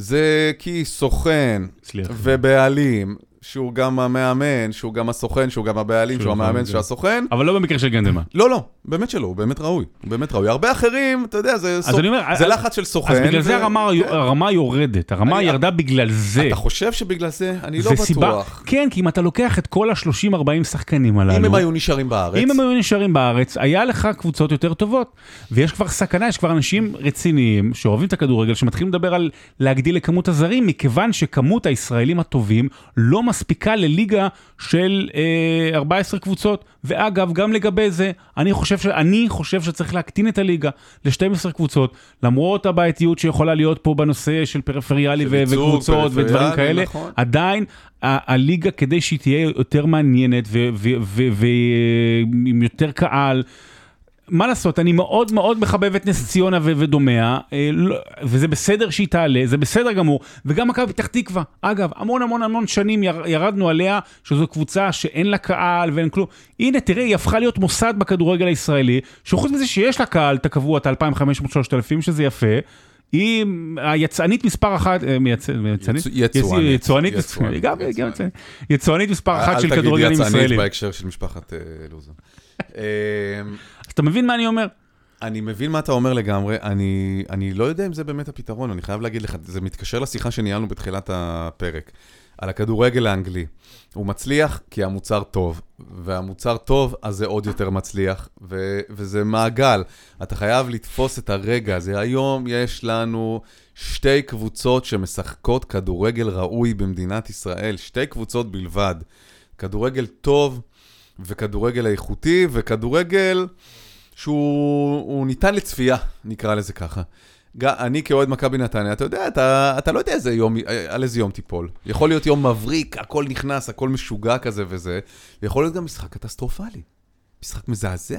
זה כי סוכן הצליח. ובעלים, שהוא גם המאמן, שהוא גם הסוכן, שהוא גם הבעלים, שהוא המאמן, גם- שהוא הסוכן. אבל לא במקרה של גנדלמן. לא, לא, באמת שלא, הוא באמת ראוי. הוא באמת ראוי. הרבה אחרים, אתה יודע, זה, סוכ... אני אומר, זה אז- לחץ של סוכן. אז בגלל זה הרמה כן. הרמה יורדת, הרמה אני- ירדה בגלל זה. אתה חושב שבגלל זה? אני לא סיבה, בטוח. כן, כי אם אתה לוקח את כל ה-30-40 שחקנים הללו, אם הם היו נשארים בארץ. אם הם היו נשארים בארץ, היה לך קבוצות יותר טובות. ויש כבר סכנה, יש כבר אנשים רציניים שאוהבים את הכדורגל, שמתחילים לדבר על להגדיל לכמות הזרים, מכיוון שכמות הישראלים הטובים לא מספיקה לליגה של אה, 14 קבוצות. ואגב, גם לגבי זה, אני חושב, ש... אני חושב שצריך להקטין את הליגה ל-12 קבוצות, למרות הבעייתיות שיכולה להיות פה בנושא של פריפריאלי ו- וקבוצות ודברים פריפריאלי, כאלה, נכון. עדיין ה- הליגה, כדי שהיא תהיה יותר מעניינת ועם יותר קהל, מה לעשות, אני מאוד מאוד מחבב את נס ציונה ו- ודומיה, אה, לא- וזה בסדר שהיא תעלה, זה בסדר גמור, וגם מכבי פתח תקווה. אגב, המון המון המון שנים יר- ירדנו עליה, שזו קבוצה שאין לה קהל ואין כלום. הנה, תראה, היא הפכה להיות מוסד בכדורגל הישראלי, שחוץ מזה שיש לה קהל, את הקבוע, את ה-2500-3000, שזה יפה. היא היצאנית מספר אחת, אה, מייצאנית? יצואנית. יצואנית, גם- מספר אחת של כדורגלים אל תגידי ישראלים. יצאנית בהקשר של משפחת אה, לוזון. אתה מבין מה אני אומר? אני מבין מה אתה אומר לגמרי, אני, אני לא יודע אם זה באמת הפתרון, אני חייב להגיד לך, זה מתקשר לשיחה שניהלנו בתחילת הפרק, על הכדורגל האנגלי. הוא מצליח כי המוצר טוב, והמוצר טוב, אז זה עוד יותר מצליח, ו, וזה מעגל. אתה חייב לתפוס את הרגע הזה. היום יש לנו שתי קבוצות שמשחקות כדורגל ראוי במדינת ישראל, שתי קבוצות בלבד. כדורגל טוב וכדורגל איכותי, וכדורגל... שהוא הוא ניתן לצפייה, נקרא לזה ככה. אני כאוהד מכבי נתניה, אתה יודע, אתה, אתה לא יודע איזה יום, על איזה יום תיפול. יכול להיות יום מבריק, הכל נכנס, הכל משוגע כזה וזה, ויכול להיות גם משחק קטסטרופלי. משחק מזעזע.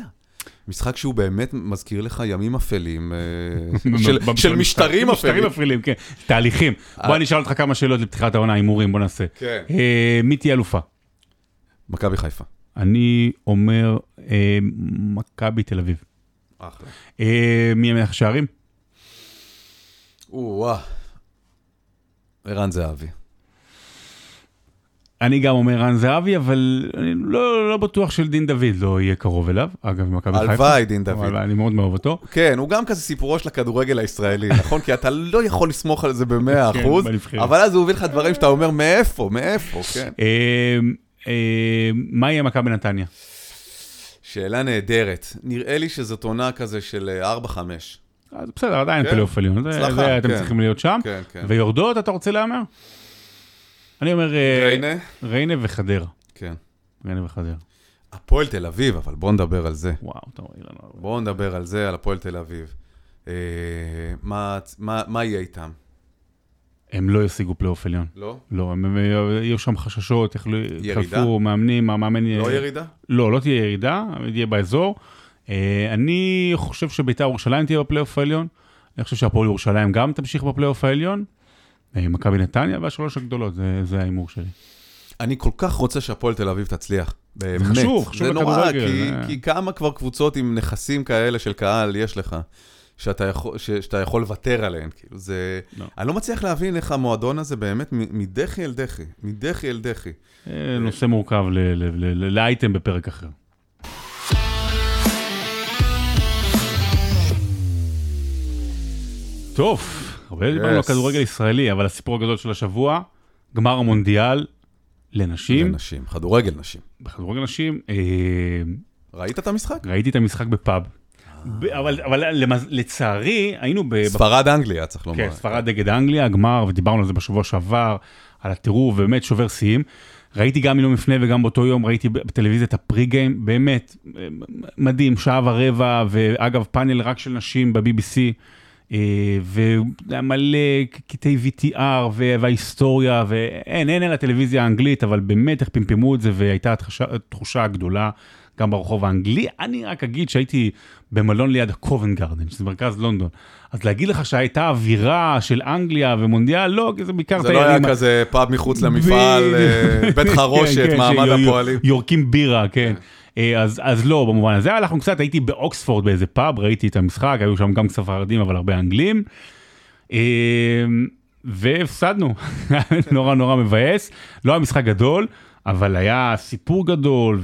משחק שהוא באמת מזכיר לך ימים אפלים, אה, של, של משטרים משטרים אפלים. אפלים, כן. תהליכים. בוא אני אשאל אותך כמה שאלות לפתיחת העונה, הימורים, בוא נעשה. כן. אה, מי תהיה אלופה? מכבי חיפה. אני אומר אה, מכבי תל אביב. אחלה. אה, מי המלך השערים? או-אה. ערן זהבי. אני גם אומר רן זהבי, אבל אני לא, לא בטוח של דין דוד לא יהיה קרוב אליו. אגב, מכבי חיפה. הלוואי, דין דוד. אבל אני מאוד מאוהב אותו. כן, הוא גם כזה סיפורו של הכדורגל הישראלי, נכון? כי אתה לא יכול לסמוך על זה במאה כן, אחוז, בנבחרת. אבל אז הוא מביא לך דברים שאתה אומר, מאיפה, מאיפה, כן. אה, אה, מה יהיה מכבי נתניה? שאלה נהדרת. נראה לי שזאת עונה כזה של אה, 4-5. אז בסדר, עדיין כן. פלייאוף עליון. זה- הצלחה, זה אתם כן. צריכים להיות שם. כן, כן. ויורדות, אתה רוצה להמר? אני אומר... אה, ריינה? ריינה וחדרה. כן. ריינה וחדרה. הפועל תל אביב, אבל בואו נדבר על זה. וואו, אתה רואה לנו... בואו נדבר על זה, על הפועל תל אביב. אה, מה- מה מה יהיה איתם? הם לא ישיגו פלייאוף עליון. לא? לא, הם- יהיו שם חששות, יחלו- ירידה? יתחלפו מאמנים, המאמן... יהיה- לא ירידה? לא, לא תהיה ירידה, תהיה באזור. אה, אני חושב שביתר ירושלים תהיה בפלייאוף העליון. אני חושב שהפועל ירושלים גם תמשיך בפלייאוף העליון. אה, מכבי נתניה והשלוש הגדולות, זה- זה ההימור שלי. אני כל כך רוצה שהפועל תל אביב תצליח. באמת. חשוב, חשוב זה נורא, לכדורגל, כי, זה- כי כמה כבר קבוצות עם נכסים כאלה של קהל יש לך, שאתה יכול, ש, שאתה יכול לוותר עליהן. כאילו זה... לא. אני לא מצליח להבין איך המועדון הזה באמת מדחי אל דחי, מדחי אל דחי. אה, נושא מורכב ל- ל- ל- ל- לאייטם בפרק אחר. טוב, הרבה דיברנו על Yes. כדורגל ישראלי, אבל הסיפור הגדול של השבוע, גמר המונדיאל לנשים, לנשים, כדורגל נשים. בכדורגל נשים, אה, ראית את המשחק? ראיתי את המשחק בפאב. אבל, אבל למז... לצערי, היינו ב... ספרד אנגליה, צריך לומר. כן, ספרד נגד אנגליה, הגמר, ודיברנו על זה בשבוע שעבר, על הטירוף, באמת שובר שיאים. ראיתי גם יום לפני וגם באותו יום ראיתי בטלוויזיה את הפרי גיים, באמת מדהים, שעה ורבע, ואגב פאנל רק של נשים ב-BBC, אה, ומלא קטעי VTR וההיסטוריה, ואין, אין על הטלוויזיה האנגלית, אבל באמת איך פמפמו את זה, והייתה התחושה, התחושה הגדולה גם ברחוב האנגלי. אני רק אגיד שהייתי במלון ליד הקובן גרדן, שזה מרכז לונדון. אז להגיד לך שהייתה אווירה של אנגליה ומונדיאל, לא, כי זה בעיקר זה לא היה כזה פאב מחוץ למפעל, אה, בית חרושת, כן, כן, מעמד הפועלים. יורקים בירה, כן. אה, אז, אז לא, במובן הזה הלכנו קצת, הייתי באוקספורד באיזה פאב, ראיתי את המשחק, היו שם גם ספרדים אבל הרבה אנגלים. אה, והפסדנו, נורא נורא מבאס, לא היה משחק גדול, אבל היה סיפור גדול,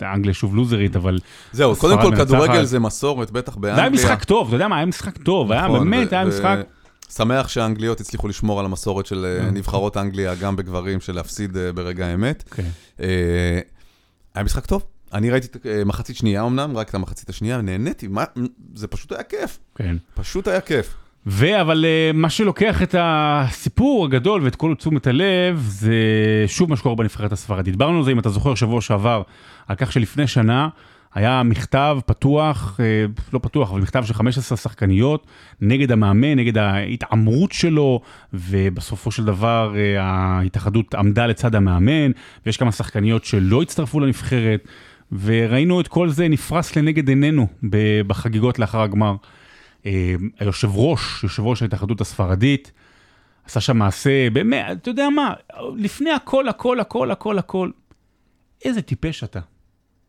ואנגליה שוב לוזרית, אבל זהו, קודם כל. כדורגל זה מסורת, בטח באנגליה. זה היה משחק טוב, אתה יודע מה, היה משחק טוב, היה נכון, באמת, היה משחק, שמח שהאנגליות הצליחו לשמור על המסורת של אה, כן. נבחרות אנגליה, גם בגברים, של להפסיד אה, ברגע האמת. כן. אה, היה משחק טוב. אני ראיתי מחצית שנייה אמנם, רק את המחצית השנייה, נהניתי, זה פשוט היה כיף. כן. פשוט היה כיף. ואבל אה, מה שלוקח את הסיפור הגדול ואת כל תשומת הלב זה שוב מה שקורה בנבחרת הספרדית. דיברנו על זה אם אתה זוכר שבוע שעבר על כך שלפני שנה היה מכתב פתוח, אה, לא פתוח, אבל מכתב של 15 שחקניות נגד המאמן, נגד ההתעמרות שלו, ובסופו של דבר אה, ההתאחדות עמדה לצד המאמן, ויש כמה שחקניות שלא הצטרפו לנבחרת, וראינו את כל זה נפרס לנגד עינינו בחגיגות לאחר הגמר. אה, היושב ראש, יושב ראש ההתאחדות הספרדית, עשה שם מעשה, באמת, אתה יודע מה, לפני הכל, הכל, הכל, הכל, הכל, איזה טיפש אתה.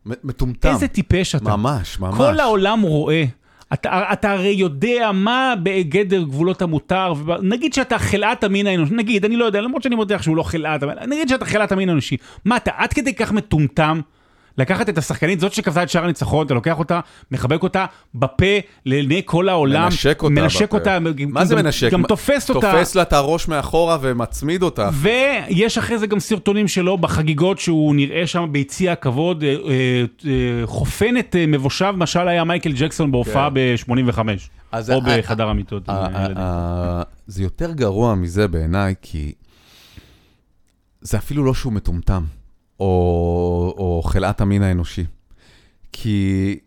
מטומטם. איזה טיפש אתה. ממש, ממש. כל העולם רואה. אתה, אתה הרי יודע מה בגדר גבולות המותר, נגיד שאתה חלאת המין האנושי, נגיד, אני לא יודע, למרות שאני מודה שהוא לא חלאת, אבל נגיד שאתה חלאת המין האנושי, מה אתה עד כדי כך מטומטם? לקחת את השחקנית, זאת שכבשה את שער הניצחון, אתה לוקח אותה, מחבק אותה בפה לעיני כל העולם. מנשק אותה. מנשק בפה. אותה. מה זה מנשק? גם תופס אותה. תופס לה את הראש מאחורה ומצמיד אותה. ויש אחרי זה גם סרטונים שלו בחגיגות שהוא נראה שם ביציע הכבוד, אה, אה, אה, חופן את מבושיו, משל היה מייקל ג'קסון בהופעה כן. ב-85. או בחדר המיטות. זה יותר גרוע מזה בעיניי, כי זה אפילו לא שהוא מטומטם. או, או חלאת המין האנושי. כי...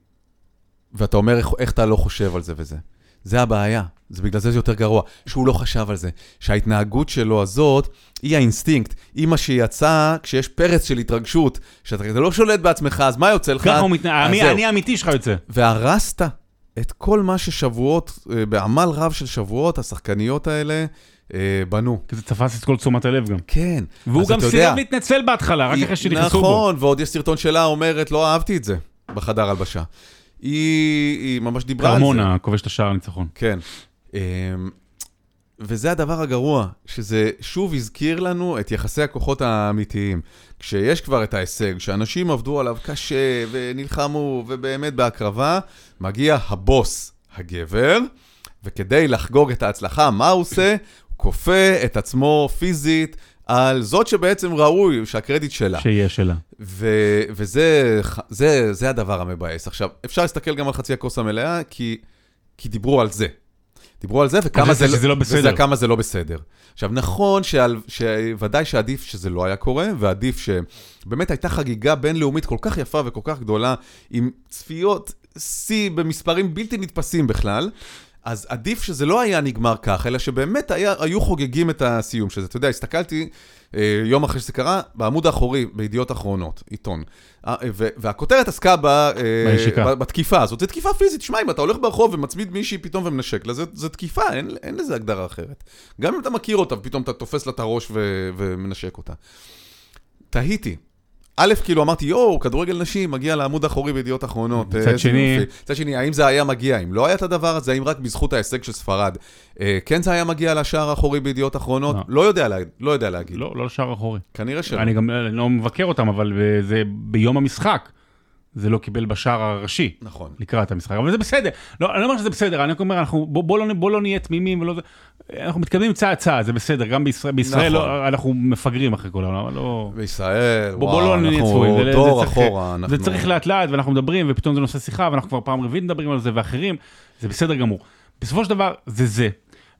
ואתה אומר, איך, איך אתה לא חושב על זה וזה. זה הבעיה, זה בגלל זה זה יותר גרוע, שהוא לא חשב על זה, שההתנהגות שלו הזאת היא האינסטינקט, היא מה שיצא כשיש פרץ של התרגשות, שאתה לא שולט בעצמך, אז מה יוצא לך? ככה הוא מתנהג, אני האמיתי שלך יוצא. והרסת את כל מה ששבועות, אה, בעמל רב של שבועות, השחקניות האלה בנו. כי זה תפס את כל תשומת הלב גם. כן. והוא גם סירב להתנצל בהתחלה, רק אחרי שנכנסו בו. נכון, ועוד יש סרטון שלה אומרת, לא אהבתי את זה, בחדר הלבשה. היא, היא ממש דיברה על זה. קרמונה, כובש את השער הניצחון. כן. אמ, וזה הדבר הגרוע, שזה שוב הזכיר לנו את יחסי הכוחות האמיתיים. כשיש כבר את ההישג, שאנשים עבדו עליו קשה ונלחמו, ובאמת בהקרבה, מגיע הבוס, הגבר, וכדי לחגוג את ההצלחה, מה הוא עושה? כופה את עצמו פיזית על זאת שבעצם ראוי שהקרדיט שלה. שיהיה שלה. ו- וזה זה, זה הדבר המבאס. עכשיו, אפשר להסתכל גם על חצי הכוס המלאה, כי, כי דיברו על זה. דיברו על זה, וכמה זה, שזה לא בסדר. וזה, כמה זה לא בסדר. עכשיו, נכון שעל, שוודאי שעדיף שזה לא היה קורה, ועדיף שבאמת הייתה חגיגה בינלאומית כל כך יפה וכל כך גדולה, עם צפיות שיא במספרים בלתי נתפסים בכלל, אז עדיף שזה לא היה נגמר כך, אלא שבאמת היה, היו חוגגים את הסיום של זה. אתה יודע, הסתכלתי אה, יום אחרי שזה קרה, בעמוד האחורי, בידיעות אחרונות, עיתון. אה, והכותרת עסקה ב, אה, בתקיפה הזאת. זו תקיפה פיזית. שמע, אם אתה הולך ברחוב ומצמיד מישהי פתאום ומנשק לה, זו תקיפה, אין, אין לזה הגדרה אחרת. גם אם אתה מכיר אותה ופתאום אתה תופס לה את הראש ו, ומנשק אותה. תהיתי, א', כאילו אמרתי, יואו, כדורגל נשים מגיע לעמוד האחורי בידיעות אחרונות. מצד שני... מצד שני, האם זה היה מגיע? אם לא היה את הדבר הזה, האם רק בזכות ההישג של ספרד, אה, כן זה היה מגיע לשער האחורי בידיעות אחרונות? לא, לא יודע, לא יודע להגיד. לא, לא לשער האחורי. כנראה שלא. אני גם לא מבקר אותם, אבל זה ביום המשחק. זה לא קיבל בשער הראשי. נכון. לקראת המשחק, אבל זה בסדר. לא, אני לא אומר שזה בסדר, אני אומר, אנחנו, בוא, בוא, לא, בוא לא נהיה תמימים ולא... אנחנו מתקדמים צעד צעד, זה בסדר, גם בישראל, בישראל נכון. לא, אנחנו מפגרים אחרי כל העולם, לא... בישראל, בוא, וואו, בוא לא אנחנו צפויים, דור זה אחורה. צריך, אנחנו... זה צריך לאט לאט, ואנחנו מדברים, ופתאום זה נושא שיחה, ואנחנו כבר פעם רביעית מדברים על זה, ואחרים, זה בסדר גמור. בסופו של דבר, זה זה.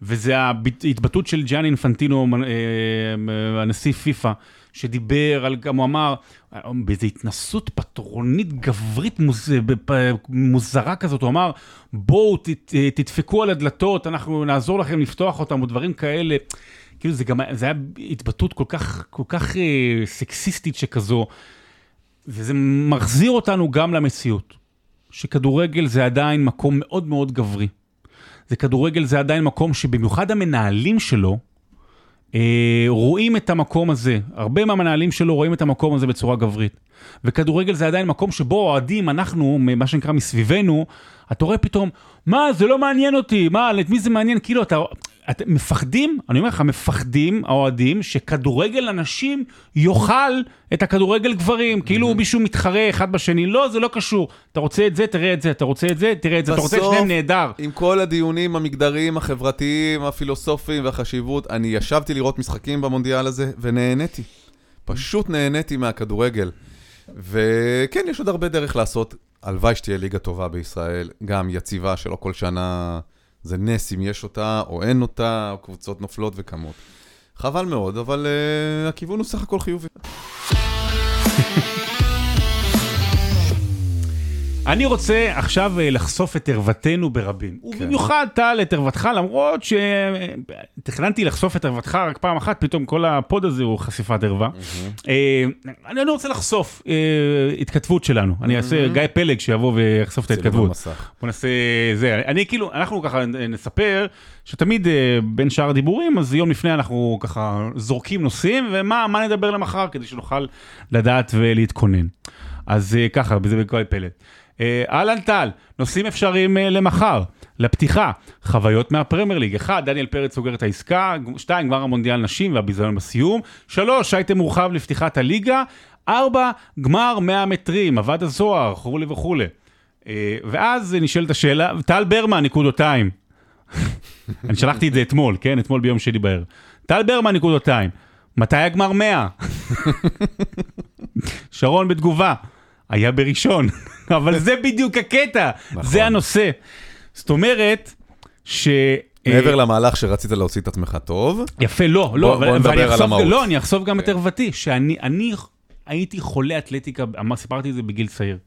וזה ההתבטאות של ג'אני אינפנטינו, אה, הנשיא פיפ"א, שדיבר על, גם הוא אמר, באיזו התנסות פטרונית גברית מוז, מוזרה כזאת, הוא אמר, בואו ת, תדפקו על הדלתות, אנחנו נעזור לכם לפתוח אותם, או דברים כאלה. כאילו זה גם, זה היה התבטאות כל כך, כל כך אה, סקסיסטית שכזו, וזה מחזיר אותנו גם למציאות, שכדורגל זה עדיין מקום מאוד מאוד גברי. זה כדורגל זה עדיין מקום שבמיוחד המנהלים שלו, רואים את המקום הזה, הרבה מהמנהלים שלו רואים את המקום הזה בצורה גברית. וכדורגל זה עדיין מקום שבו אוהדים, אנחנו, מה שנקרא מסביבנו, אתה רואה פתאום, מה, זה לא מעניין אותי, מה, את מי זה מעניין? כאילו, אתה, אתם מפחדים, אני אומר לך, מפחדים, האוהדים, שכדורגל אנשים יאכל את הכדורגל גברים, כאילו מישהו מתחרה אחד בשני, לא, זה לא קשור. אתה רוצה את זה, תראה את זה, אתה רוצה את זה, תראה את זה, אתה רוצה את שניהם נהדר. עם כל הדיונים המגדריים, החברתיים, הפילוסופיים והחשיבות, אני ישבתי לראות משחקים במונדיאל הזה, ונהניתי. פשוט נהניתי מהכדורגל. וכן, יש עוד הרבה דרך לעשות. הלוואי שתהיה ליגה טובה בישראל, גם יציבה, שלא כל שנה זה נס אם יש אותה או אין אותה, או קבוצות נופלות וקמות. חבל מאוד, אבל uh, הכיוון הוא סך הכל חיובי. אני רוצה עכשיו אה, לחשוף את ערוותנו ברבים. כן. ובמיוחד טל את ערוותך, למרות שתכננתי לחשוף את ערוותך רק פעם אחת, פתאום כל הפוד הזה הוא חשיפת ערווה. אה, אני אני רוצה לחשוף אה, התכתבות שלנו. אני אעשה גיא פלג שיבוא ויחשוף את ההתכתבות. במסך. בוא נעשה זה, אני כאילו, אנחנו ככה נספר שתמיד אה, בין שאר הדיבורים, אז יום לפני אנחנו ככה זורקים נושאים, ומה מה נדבר למחר כדי שנוכל לדעת ולהתכונן. אז אה, ככה, זה בכל פלט. אה, אהלן טל, נושאים אפשריים אה, למחר. לפתיחה, חוויות מהפרמייר ליג. אחד, דניאל פרץ סוגר את העסקה. שתיים, גמר המונדיאל נשים והביזיון בסיום. שלוש, אייטם מורחב לפתיחת הליגה. ארבע, גמר 100 מטרים, אבד הזוהר, וכולי וכולי. אה, ואז נשאלת השאלה, טל ברמן, נקודותיים. אני שלחתי את זה אתמול, כן? אתמול ביום שני בערב. טל ברמן, נקודותיים. מתי הגמר 100? שרון בתגובה, היה בראשון. אבל זה בדיוק הקטע, נכון. זה הנושא. זאת אומרת, ש... מעבר למהלך שרצית להוציא את עצמך טוב, יפה, לא, בוא- לא, בוא אבל- נדבר ואני על המהות. לא, אני אחשוף גם את כן. ערוותי, שאני אני הייתי חולה אתלטיקה, אמר- סיפרתי את זה בגיל צעיר.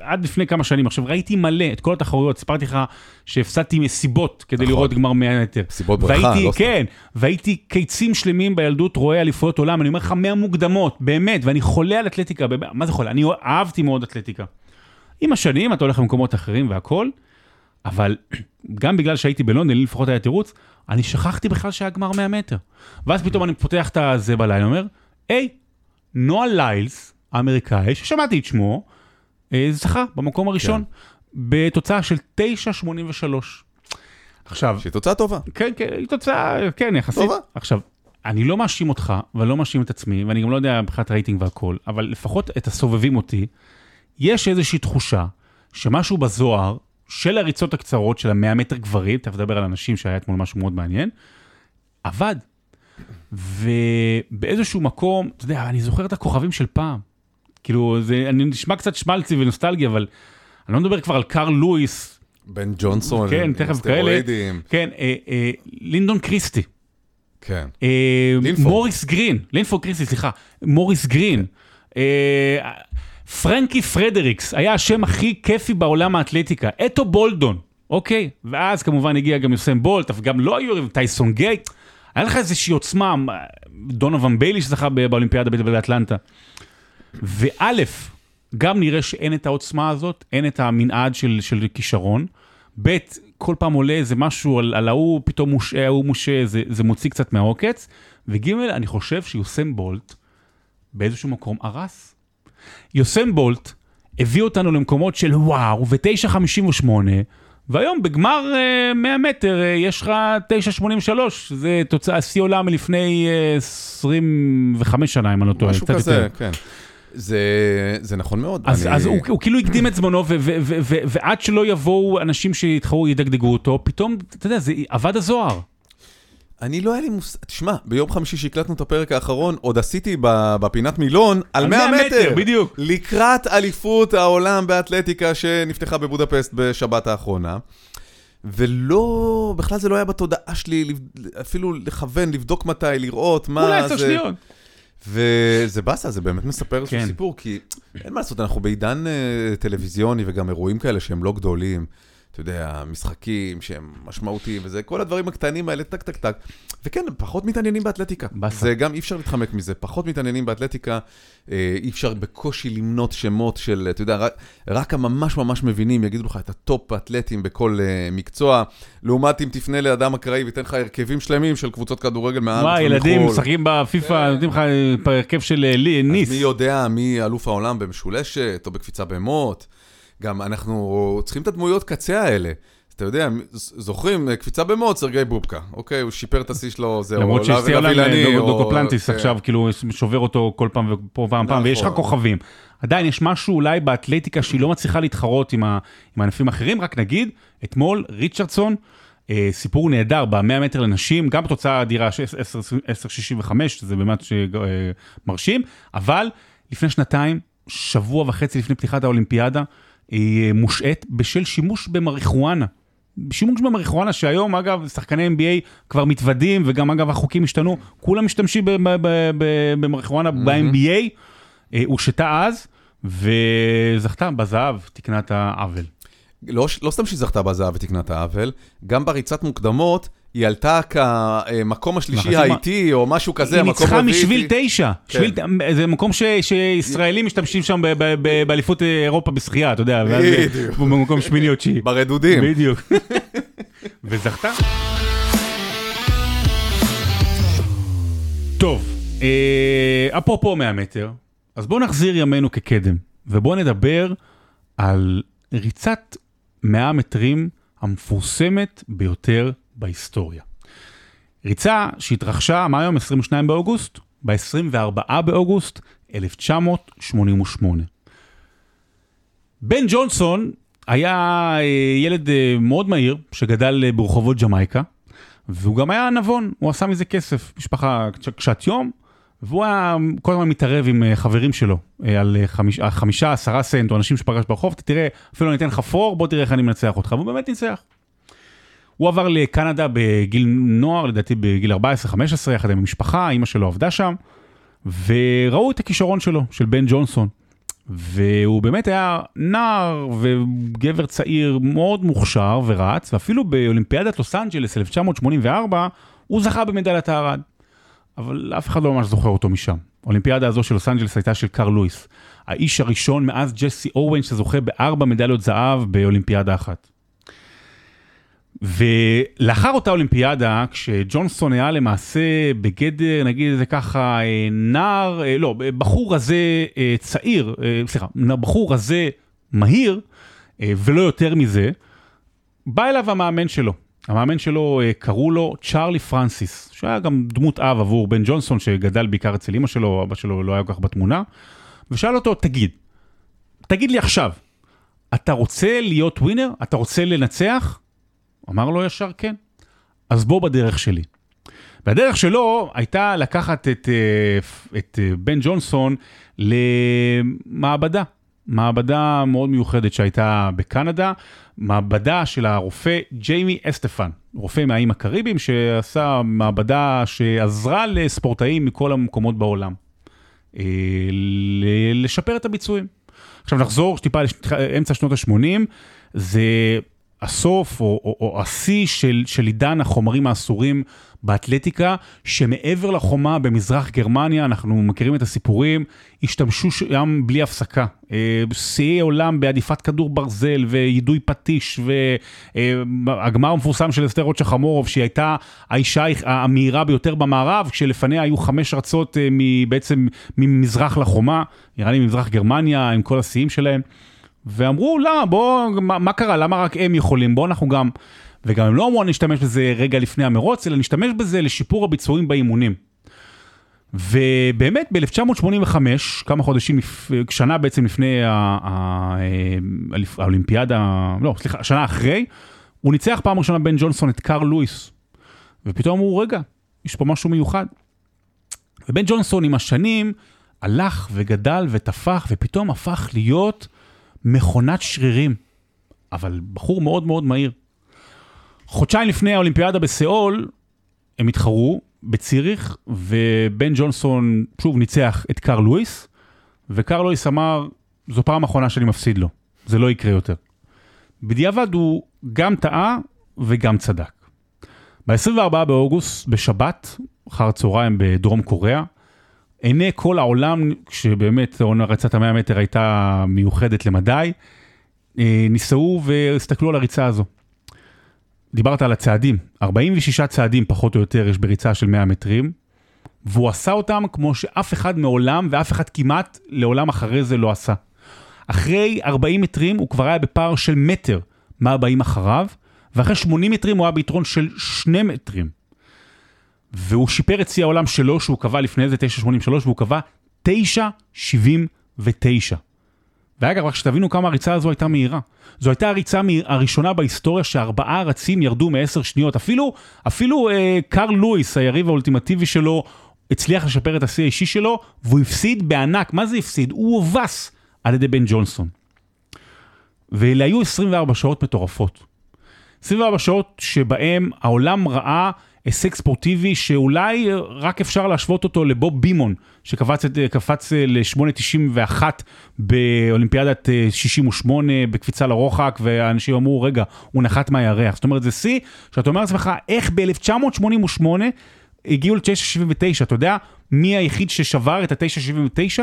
עד לפני כמה שנים, עכשיו ראיתי מלא את כל התחרויות, סיפרתי לך שהפסדתי מסיבות כדי נכון. לראות גמר 100 מטר. סיבות ברכה, והייתי, לא סתם. כן, והייתי קיצים שלמים בילדות רואה אליפויות עולם, אני אומר לך 100 מוקדמות, באמת, ואני חולה על אתלטיקה, באמת, מה זה חולה? אני אהבתי מאוד אתלטיקה. עם השנים אתה הולך למקומות אחרים והכל, אבל גם בגלל שהייתי בלונדון, לי לפחות היה תירוץ, אני שכחתי בכלל שהיה גמר 100 מטר. ואז פתאום אני פותח את הזה בלילה, אומר, היי, נועה ליילס, האמריקאי, ששמעתי את שמו, זכה במקום הראשון, בתוצאה של 9.83. עכשיו, שהיא תוצאה טובה. כן, כן, היא תוצאה, כן, יחסית. טובה. עכשיו, אני לא מאשים אותך, ואני לא מאשים את עצמי, ואני גם לא יודע מבחינת רייטינג והכל, אבל לפחות את הסובבים אותי, יש איזושהי תחושה שמשהו בזוהר של הריצות הקצרות של המאה מטר גברים, תכף נדבר על אנשים שהיה אתמול משהו מאוד מעניין, עבד. ובאיזשהו מקום, אתה יודע, אני זוכר את הכוכבים של פעם. כאילו, זה אני נשמע קצת שמלצי ונוסטלגי, אבל אני לא מדבר כבר על קארל לואיס, בן ג'ונסון, כן, תכף סטרואידים. כן, אה, אה, לינדון קריסטי. כן. אה, לינפורד. מוריס גרין, לינפורד קריסטי, סליחה, מוריס גרין. אה, פרנקי פרדריקס היה השם הכי כיפי בעולם האתלטיקה, אתו בולדון, אוקיי? ואז כמובן הגיע גם יוסם בולט, אבל גם לא היו, טייסון גיי. היה לך איזושהי עוצמה, דונובן ביילי שזכה באולימפיאדה באטלנטה. וא', גם נראה שאין את העוצמה הזאת, אין את המנעד של, של כישרון. ב', כל פעם עולה איזה משהו על, על ההוא, פתאום מושעה, ההוא מושעה, זה, זה מוציא קצת מהעוקץ. וג', אני חושב שיוסם בולט באיזשהו מקום הרס. יוסם בולט הביא אותנו למקומות של וואו, ו-9.58, והיום בגמר אה, 100 מטר אה, יש לך 9.83, זה תוצאה, שיא עולם מלפני אה, 25 שנה, אם אני לא טועה, משהו קצת כזה, יותר. כן. זה, זה נכון מאוד. אז, אני- אז הוא, הוא כאילו הקדים את זמנו, ו- ו- ו- ו- ועד שלא יבואו אנשים שיתחרו, ידגדגו אותו, פתאום, אתה יודע, זה אבד הזוהר. אני לא היה לי מושג, תשמע, ביום חמישי שהקלטנו את הפרק האחרון, עוד עשיתי בפינת מילון על 100 מטר. בדיוק. לקראת אליפות העולם באתלטיקה שנפתחה בבודפסט בשבת האחרונה. ולא, בכלל זה לא היה בתודעה שלי, אפילו לכוון, לבדוק מתי, לראות מה אולי עשר זה. שניות. וזה באסה, זה באמת מספר איזשהו כן. סיפור, כי אין מה לעשות, אנחנו בעידן אה, טלוויזיוני וגם אירועים כאלה שהם לא גדולים. אתה יודע, משחקים שהם משמעותיים וזה, כל הדברים הקטנים האלה, טק טק טק. וכן, פחות מתעניינים באתלטיקה. באסה. זה גם, אי אפשר להתחמק מזה, פחות מתעניינים באתלטיקה, אה, אי אפשר בקושי למנות שמות של, אתה יודע, רק, רק הממש ממש מבינים יגידו לך את ה top האתלטים בכל אה, מקצוע, לעומת אם תפנה לאדם אקראי וייתן לך הרכבים שלמים של קבוצות כדורגל מהארץ ומחו"ל. ילדים משחקים בפיפא, נותנים לך אה, הרכב של אה, ניס. אז מי יודע מי אלוף העולם במשולשת או בקפיצה במוט. גם אנחנו צריכים את הדמויות קצה האלה. אתה יודע, זוכרים, קפיצה במוט, סרגי בובקה. אוקיי, הוא שיפר את השיא שלו, זהו. למרות לבילני, או- דוגופלנטיס. עכשיו, כאילו שובר אותו כל פעם ופה פעם פעם, ויש לך נכון. כוכבים. עדיין יש משהו אולי באתלטיקה שהיא לא מצליחה להתחרות עם הענפים האחרים, רק נגיד, אתמול ריצ'רדסון, אה, סיפור נהדר ב-100 מטר לנשים, גם בתוצאה אדירה של 10.65, שזה באמת אה, מרשים, אבל לפני שנתיים, שבוע וחצי לפני פתיחת האולימפיאדה, היא אה, מושעת בשל שימוש במריחואנה. שימוש במריחואנה שהיום אגב שחקני NBA כבר מתוודים וגם אגב החוקים השתנו, כולם משתמשים במריחואנה ב-NBA, אה, הושתה אז וזכתה בזהב, תיקנה את העוול. לא, לא סתם שהיא זכתה בזהב ותיקנה את העוול, גם בריצת מוקדמות היא עלתה כמקום השלישי האיטי, או משהו כזה, היא המקום ניצחה רביעי. משביל תשע, כן. שביל- זה מקום ש- שישראלים משתמשים שם באליפות אירופה בשחייה, אתה יודע, בדיוק. במקום שמיני או תשיעי. ברדודים. בדיוק. וזכתה. טוב, אה, אפרופו 100 מטר, אז בואו נחזיר ימינו כקדם, ובואו נדבר על ריצת 100 מטרים המפורסמת ביותר בהיסטוריה. ריצה שהתרחשה, מה היום? 22 באוגוסט? ב-24 באוגוסט 1988. בן ג'ונסון היה אה, ילד אה, מאוד מהיר שגדל אה, ברחובות ג'מייקה, והוא גם היה נבון, הוא עשה מזה כסף, משפחה קש- קשת יום, והוא היה כל הזמן מתערב עם אה, חברים שלו אה, על אה, חמיש- אה, חמישה, עשרה סנט, או אנשים שפגש ברחוב, אתה תראה, אפילו אני אתן לך פור, בוא תראה איך אני מנצח אותך, והוא באמת ניצח. הוא עבר לקנדה בגיל נוער, לדעתי בגיל 14-15, יחד עם המשפחה, אימא שלו עבדה שם, וראו את הכישרון שלו, של בן ג'ונסון. והוא באמת היה נער וגבר צעיר מאוד מוכשר ורץ, ואפילו באולימפיאדת לוס אנג'לס 1984, הוא זכה במדליית הארד. אבל אף אחד לא ממש זוכר אותו משם. האולימפיאדה הזו של לוס אנג'לס הייתה של קארל לואיס, האיש הראשון מאז ג'סי אורווין שזוכה בארבע מדליות זהב באולימפיאדה אחת. ולאחר אותה אולימפיאדה, כשג'ונסון היה למעשה בגדר, נגיד את זה ככה, אה, נער, אה, לא, בחור רזה אה, צעיר, סליחה, בחור רזה מהיר, ולא יותר מזה, בא אליו המאמן שלו. המאמן שלו, אה, קראו לו צ'ארלי פרנסיס, שהיה גם דמות אב עבור בן ג'ונסון, שגדל בעיקר אצל אמא שלו, אבא שלו לא היה כל כך בתמונה, ושאל אותו, תגיד, תגיד לי עכשיו, אתה רוצה להיות ווינר? אתה רוצה לנצח? אמר לו ישר כן. אז בוא בדרך שלי. והדרך שלו הייתה לקחת את, אה, את אה, בן ג'ונסון למעבדה. מעבדה מאוד מיוחדת שהייתה בקנדה, מעבדה של הרופא ג'יימי אסטפן, רופא מהאיים הקריביים שעשה מעבדה שעזרה לספורטאים מכל המקומות בעולם. אה, לשפר את הביצועים. עכשיו נחזור טיפה לאמצע שנות ה-80, זה הסוף או, או השיא של, של עידן החומרים האסורים באתלטיקה, שמעבר לחומה במזרח גרמניה, אנחנו מכירים את הסיפורים, השתמשו שם בלי הפסקה. אה, שיאי עולם בעדיפת כדור ברזל ויידוי פטיש, והגמר המפורסם של אסתר רוטשה חמורוב, שהיא הייתה האישה המהירה ביותר במערב, כשלפניה היו חמש ארצות אה, בעצם ממזרח לחומה, נראה לי ממזרח גרמניה, עם כל השיאים שלהם. ואמרו, למה, בוא, מה, מה קרה, למה רק הם יכולים, בוא אנחנו גם... וגם הם לא אמרו, נשתמש בזה רגע לפני המרוץ, אלא נשתמש בזה לשיפור הביצועים באימונים. ובאמת, ב-1985, כמה חודשים, שנה בעצם לפני ה- ה- האליפ- האולימפיאדה, לא, סליחה, שנה אחרי, הוא ניצח פעם ראשונה בן ג'ונסון את קארל לואיס. ופתאום אמרו, רגע, יש פה משהו מיוחד. ובן ג'ונסון עם השנים הלך וגדל ותפח, ופתאום הפך להיות מכונת שרירים, אבל בחור מאוד מאוד מהיר. חודשיים לפני האולימפיאדה בסיאול, הם התחרו בציריך, ובן ג'ונסון שוב ניצח את קארל לואיס, וקארל לואיס אמר, זו פעם אחרונה שאני מפסיד לו, זה לא יקרה יותר. בדיעבד הוא גם טעה וגם צדק. ב-24 באוגוסט, בשבת, אחר הצהריים בדרום קוריאה, עיני כל העולם, כשבאמת עונה רצת המאה מטר הייתה מיוחדת למדי, אה, ניסו והסתכלו על הריצה הזו. דיברת על הצעדים, 46 צעדים פחות או יותר יש בריצה של 100 מטרים, והוא עשה אותם כמו שאף אחד מעולם ואף אחד כמעט לעולם אחרי זה לא עשה. אחרי 40 מטרים הוא כבר היה בפער של מטר מהבאים אחריו, ואחרי 80 מטרים הוא היה ביתרון של 2 מטרים. והוא שיפר את שיא העולם שלו, שהוא קבע לפני זה 9.83, והוא קבע 9.79. ואגב, רק שתבינו כמה הריצה הזו הייתה מהירה. זו הייתה הריצה הראשונה בהיסטוריה שארבעה רצים ירדו מעשר שניות. אפילו, אפילו אה, קארל לואיס, היריב האולטימטיבי שלו, הצליח לשפר את השיא האישי שלו, והוא הפסיד בענק. מה זה הפסיד? הוא הובס על ידי בן ג'ונסון. ואלה היו 24 שעות מטורפות. 24 שעות שבהם העולם ראה הישג ספורטיבי שאולי רק אפשר להשוות אותו לבוב בימון, שקפץ קפץ ל-8.91 באולימפיאדת 68 בקפיצה לרוחק, ואנשים אמרו, רגע, הוא נחת מהירח. זאת אומרת, זה שיא שאתה אומר לעצמך, איך ב-1988 הגיעו ל-9.79, אתה יודע מי היחיד ששבר את ה-9.79?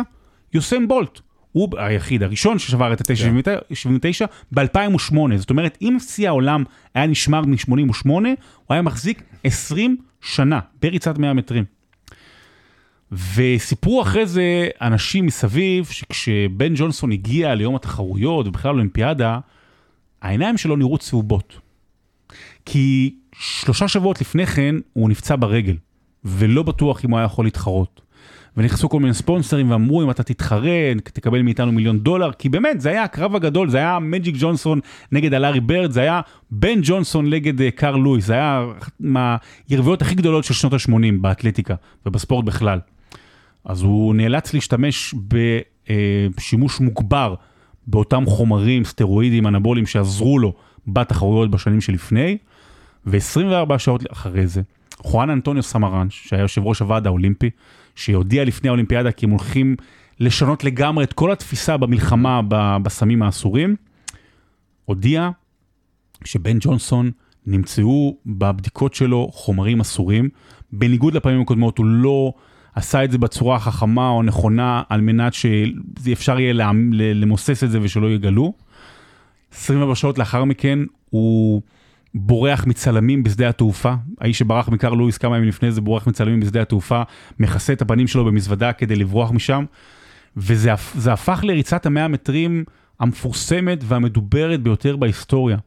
יוסם בולט. הוא היחיד הראשון ששבר את ה-9.79 ב-2008. זאת אומרת, אם שיא העולם היה נשמר מ-88, הוא היה מחזיק 20 שנה בריצת 100 מטרים. וסיפרו אחרי זה אנשים מסביב, שכשבן ג'ונסון הגיע ליום התחרויות ובכלל לאולימפיאדה, העיניים שלו נראו צהובות. כי שלושה שבועות לפני כן הוא נפצע ברגל, ולא בטוח אם הוא היה יכול להתחרות. ונכנסו כל מיני ספונסרים ואמרו אם אתה תתחרה תקבל מאיתנו מיליון דולר כי באמת זה היה הקרב הגדול זה היה מג'יק ג'ונסון נגד אלארי ברד זה היה בן ג'ונסון נגד uh, קארל לואיס זה היה מהיריבויות הכי גדולות של שנות ה-80 באתלטיקה ובספורט בכלל. אז הוא נאלץ להשתמש בשימוש מוגבר באותם חומרים סטרואידים אנבוליים שעזרו לו בתחרויות בשנים שלפני ו-24 שעות אחרי זה. חואן אנטוניו סמרן שהיה יושב ראש הוועד האולימפי שהודיע לפני האולימפיאדה כי הם הולכים לשנות לגמרי את כל התפיסה במלחמה בסמים האסורים, הודיע שבן ג'ונסון נמצאו בבדיקות שלו חומרים אסורים. בניגוד לפעמים הקודמות הוא לא עשה את זה בצורה החכמה או נכונה על מנת שאפשר יהיה למוסס את זה ושלא יגלו. 24 שעות לאחר מכן הוא... בורח מצלמים בשדה התעופה, האיש שברח מקר לואיס כמה ימים לפני זה בורח מצלמים בשדה התעופה, מכסה את הפנים שלו במזוודה כדי לברוח משם, וזה הפך לריצת המאה מטרים המפורסמת והמדוברת ביותר בהיסטוריה.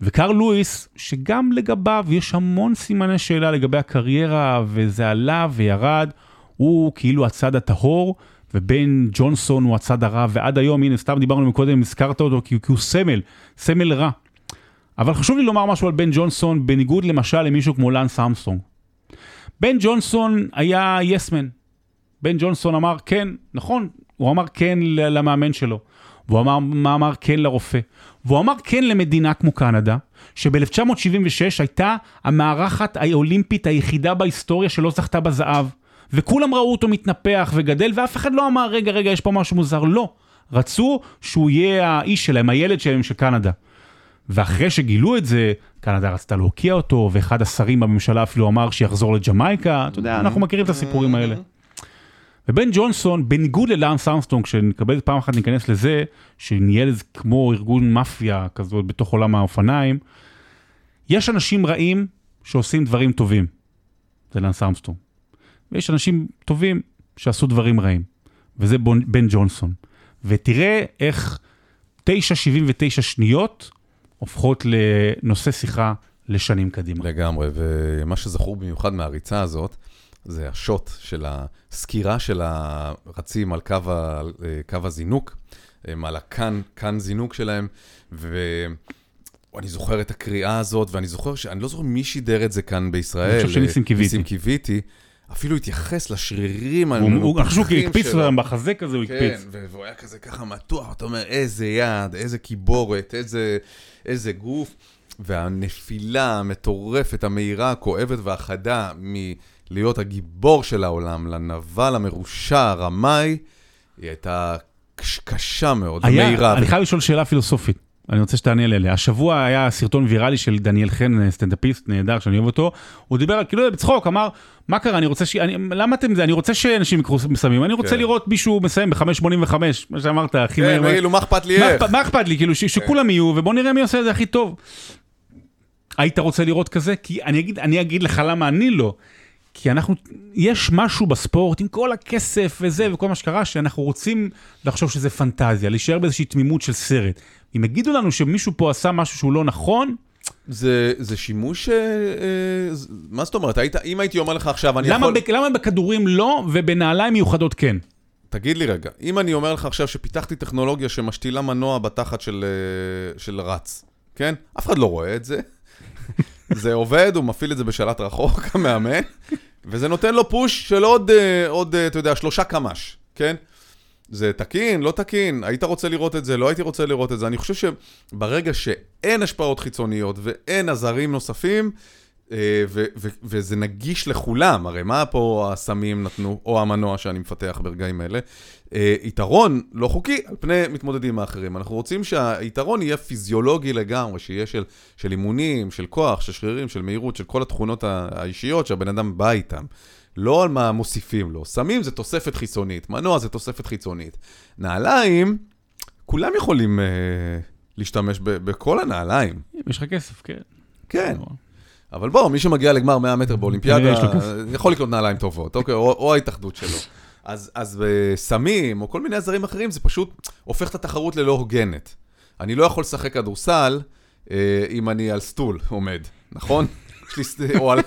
וקר לואיס, שגם לגביו יש המון סימני שאלה לגבי הקריירה, וזה עלה וירד, הוא כאילו הצד הטהור, ובן ג'ונסון הוא הצד הרע, ועד היום, הנה, סתם דיברנו מקודם, הזכרת אותו, כי הוא סמל, סמל רע. אבל חשוב לי לומר משהו על בן ג'ונסון, בניגוד למשל למישהו כמו לאנס אמסטרונג. בן ג'ונסון היה יסמן. בן ג'ונסון אמר כן, נכון, הוא אמר כן למאמן שלו. והוא אמר, אמר כן לרופא. והוא אמר כן למדינה כמו קנדה, שב-1976 הייתה המארחת האולימפית היחידה בהיסטוריה שלא זכתה בזהב. וכולם ראו אותו מתנפח וגדל, ואף אחד לא אמר, רגע, רגע, יש פה משהו מוזר. לא. רצו שהוא יהיה האיש שלהם, הילד שלהם של קנדה. ואחרי שגילו את זה, קנדה רצתה להוקיע אותו, ואחד השרים בממשלה אפילו אמר שיחזור לג'מייקה, אתה יודע, אנחנו מכירים את הסיפורים האלה. ובן ג'ונסון, בניגוד ללאנס ארמסטרונג, שנקבל פעם אחת ניכנס לזה, שניהל איזה כמו ארגון מאפיה כזאת בתוך עולם האופניים, יש אנשים רעים שעושים דברים טובים. זה לאנס ארמסטרונג. ויש אנשים טובים שעשו דברים רעים. וזה בן ג'ונסון. ותראה איך 9.79 שניות הופכות לנושא שיחה לשנים קדימה. לגמרי, ומה שזכור במיוחד מהריצה הזאת, זה השוט של הסקירה של הרצים על קו, ה, קו הזינוק, על הקאן, קאן זינוק שלהם, ואני זוכר את הקריאה הזאת, ואני זוכר שאני לא זוכר מי שידר את זה כאן בישראל. אני חושב שניסים קיוויתי. ניסים קיוויתי. אפילו התייחס לשרירים המנופחים שלו. אני חושב הקפיץ להם בחזה כזה, הוא הקפיץ. כן, והוא היה כזה ככה מתוח, אתה אומר, איזה יד, איזה קיבורת, איזה, איזה גוף. והנפילה המטורפת, המהירה, הכואבת והחדה מלהיות הגיבור של העולם לנבל המרושע, הרמאי, היא הייתה קשה מאוד, היה, מהירה. אני חייב לשאול שאלה פילוסופית. אני רוצה שתענה לי עליה. השבוע היה סרטון ויראלי של דניאל חן, סטנדאפיסט נהדר, שאני אוהב אותו. הוא דיבר, כאילו בצחוק, אמר, מה קרה, אני רוצה ש... אני, למה אתם זה? אני רוצה שאנשים יקחו מסיימים, אני רוצה כן. לראות מישהו מסיים ב-5.85, מה שאמרת, הכי כן, מהר. כאילו, מה אכפת לי איך? מה אכפת לי, כאילו, ש, שכולם יהיו, ובוא נראה מי עושה את זה הכי טוב. היית רוצה לראות כזה? כי אני אגיד, אני אגיד לך למה אני לא. כי אנחנו, יש משהו בספורט עם כל הכסף וזה וכל מה שקרה, שאנחנו רוצים לחשוב שזה פנטזיה, להישאר באיזושהי תמימות של סרט. אם יגידו לנו שמישהו פה עשה משהו שהוא לא נכון... זה, זה שימוש, אה, אה, מה זאת אומרת? היית, אם הייתי אומר לך עכשיו, אני למה יכול... ב, למה בכדורים לא ובנעליים מיוחדות כן? תגיד לי רגע, אם אני אומר לך עכשיו שפיתחתי טכנולוגיה שמשתילה מנוע בתחת של, אה, של רץ, כן? אף אחד לא רואה את זה. זה עובד, הוא מפעיל את זה בשלט רחוק, המאמן, וזה נותן לו פוש של עוד, אה, עוד, אה, אתה יודע, שלושה קמ"ש, כן? זה תקין, לא תקין, היית רוצה לראות את זה, לא הייתי רוצה לראות את זה. אני חושב שברגע שאין השפעות חיצוניות ואין עזרים נוספים, וזה נגיש לכולם, הרי מה פה הסמים נתנו, או המנוע שאני מפתח ברגעים אלה? אה, יתרון לא חוקי על פני מתמודדים האחרים. אנחנו רוצים שהיתרון יהיה פיזיולוגי לגמרי, שיהיה של, של אימונים, של כוח, של שרירים, של מהירות, של כל התכונות האישיות שהבן אדם בא איתן. לא על מה מוסיפים לו. סמים זה תוספת חיצונית, מנוע זה תוספת חיצונית. נעליים, כולם יכולים אה, להשתמש בכל הנעליים. אם יש לך כסף, כן. כן. אבל בוא, מי שמגיע לגמר 100 מטר באולימפיאדה, כסף. יכול לקנות נעליים טובות, אוקיי, או, או ההתאחדות שלו. אז, אז בסמים, או כל מיני עזרים אחרים, זה פשוט הופך את התחרות ללא הוגנת. אני לא יכול לשחק כדורסל אה, אם אני על סטול עומד, נכון? על...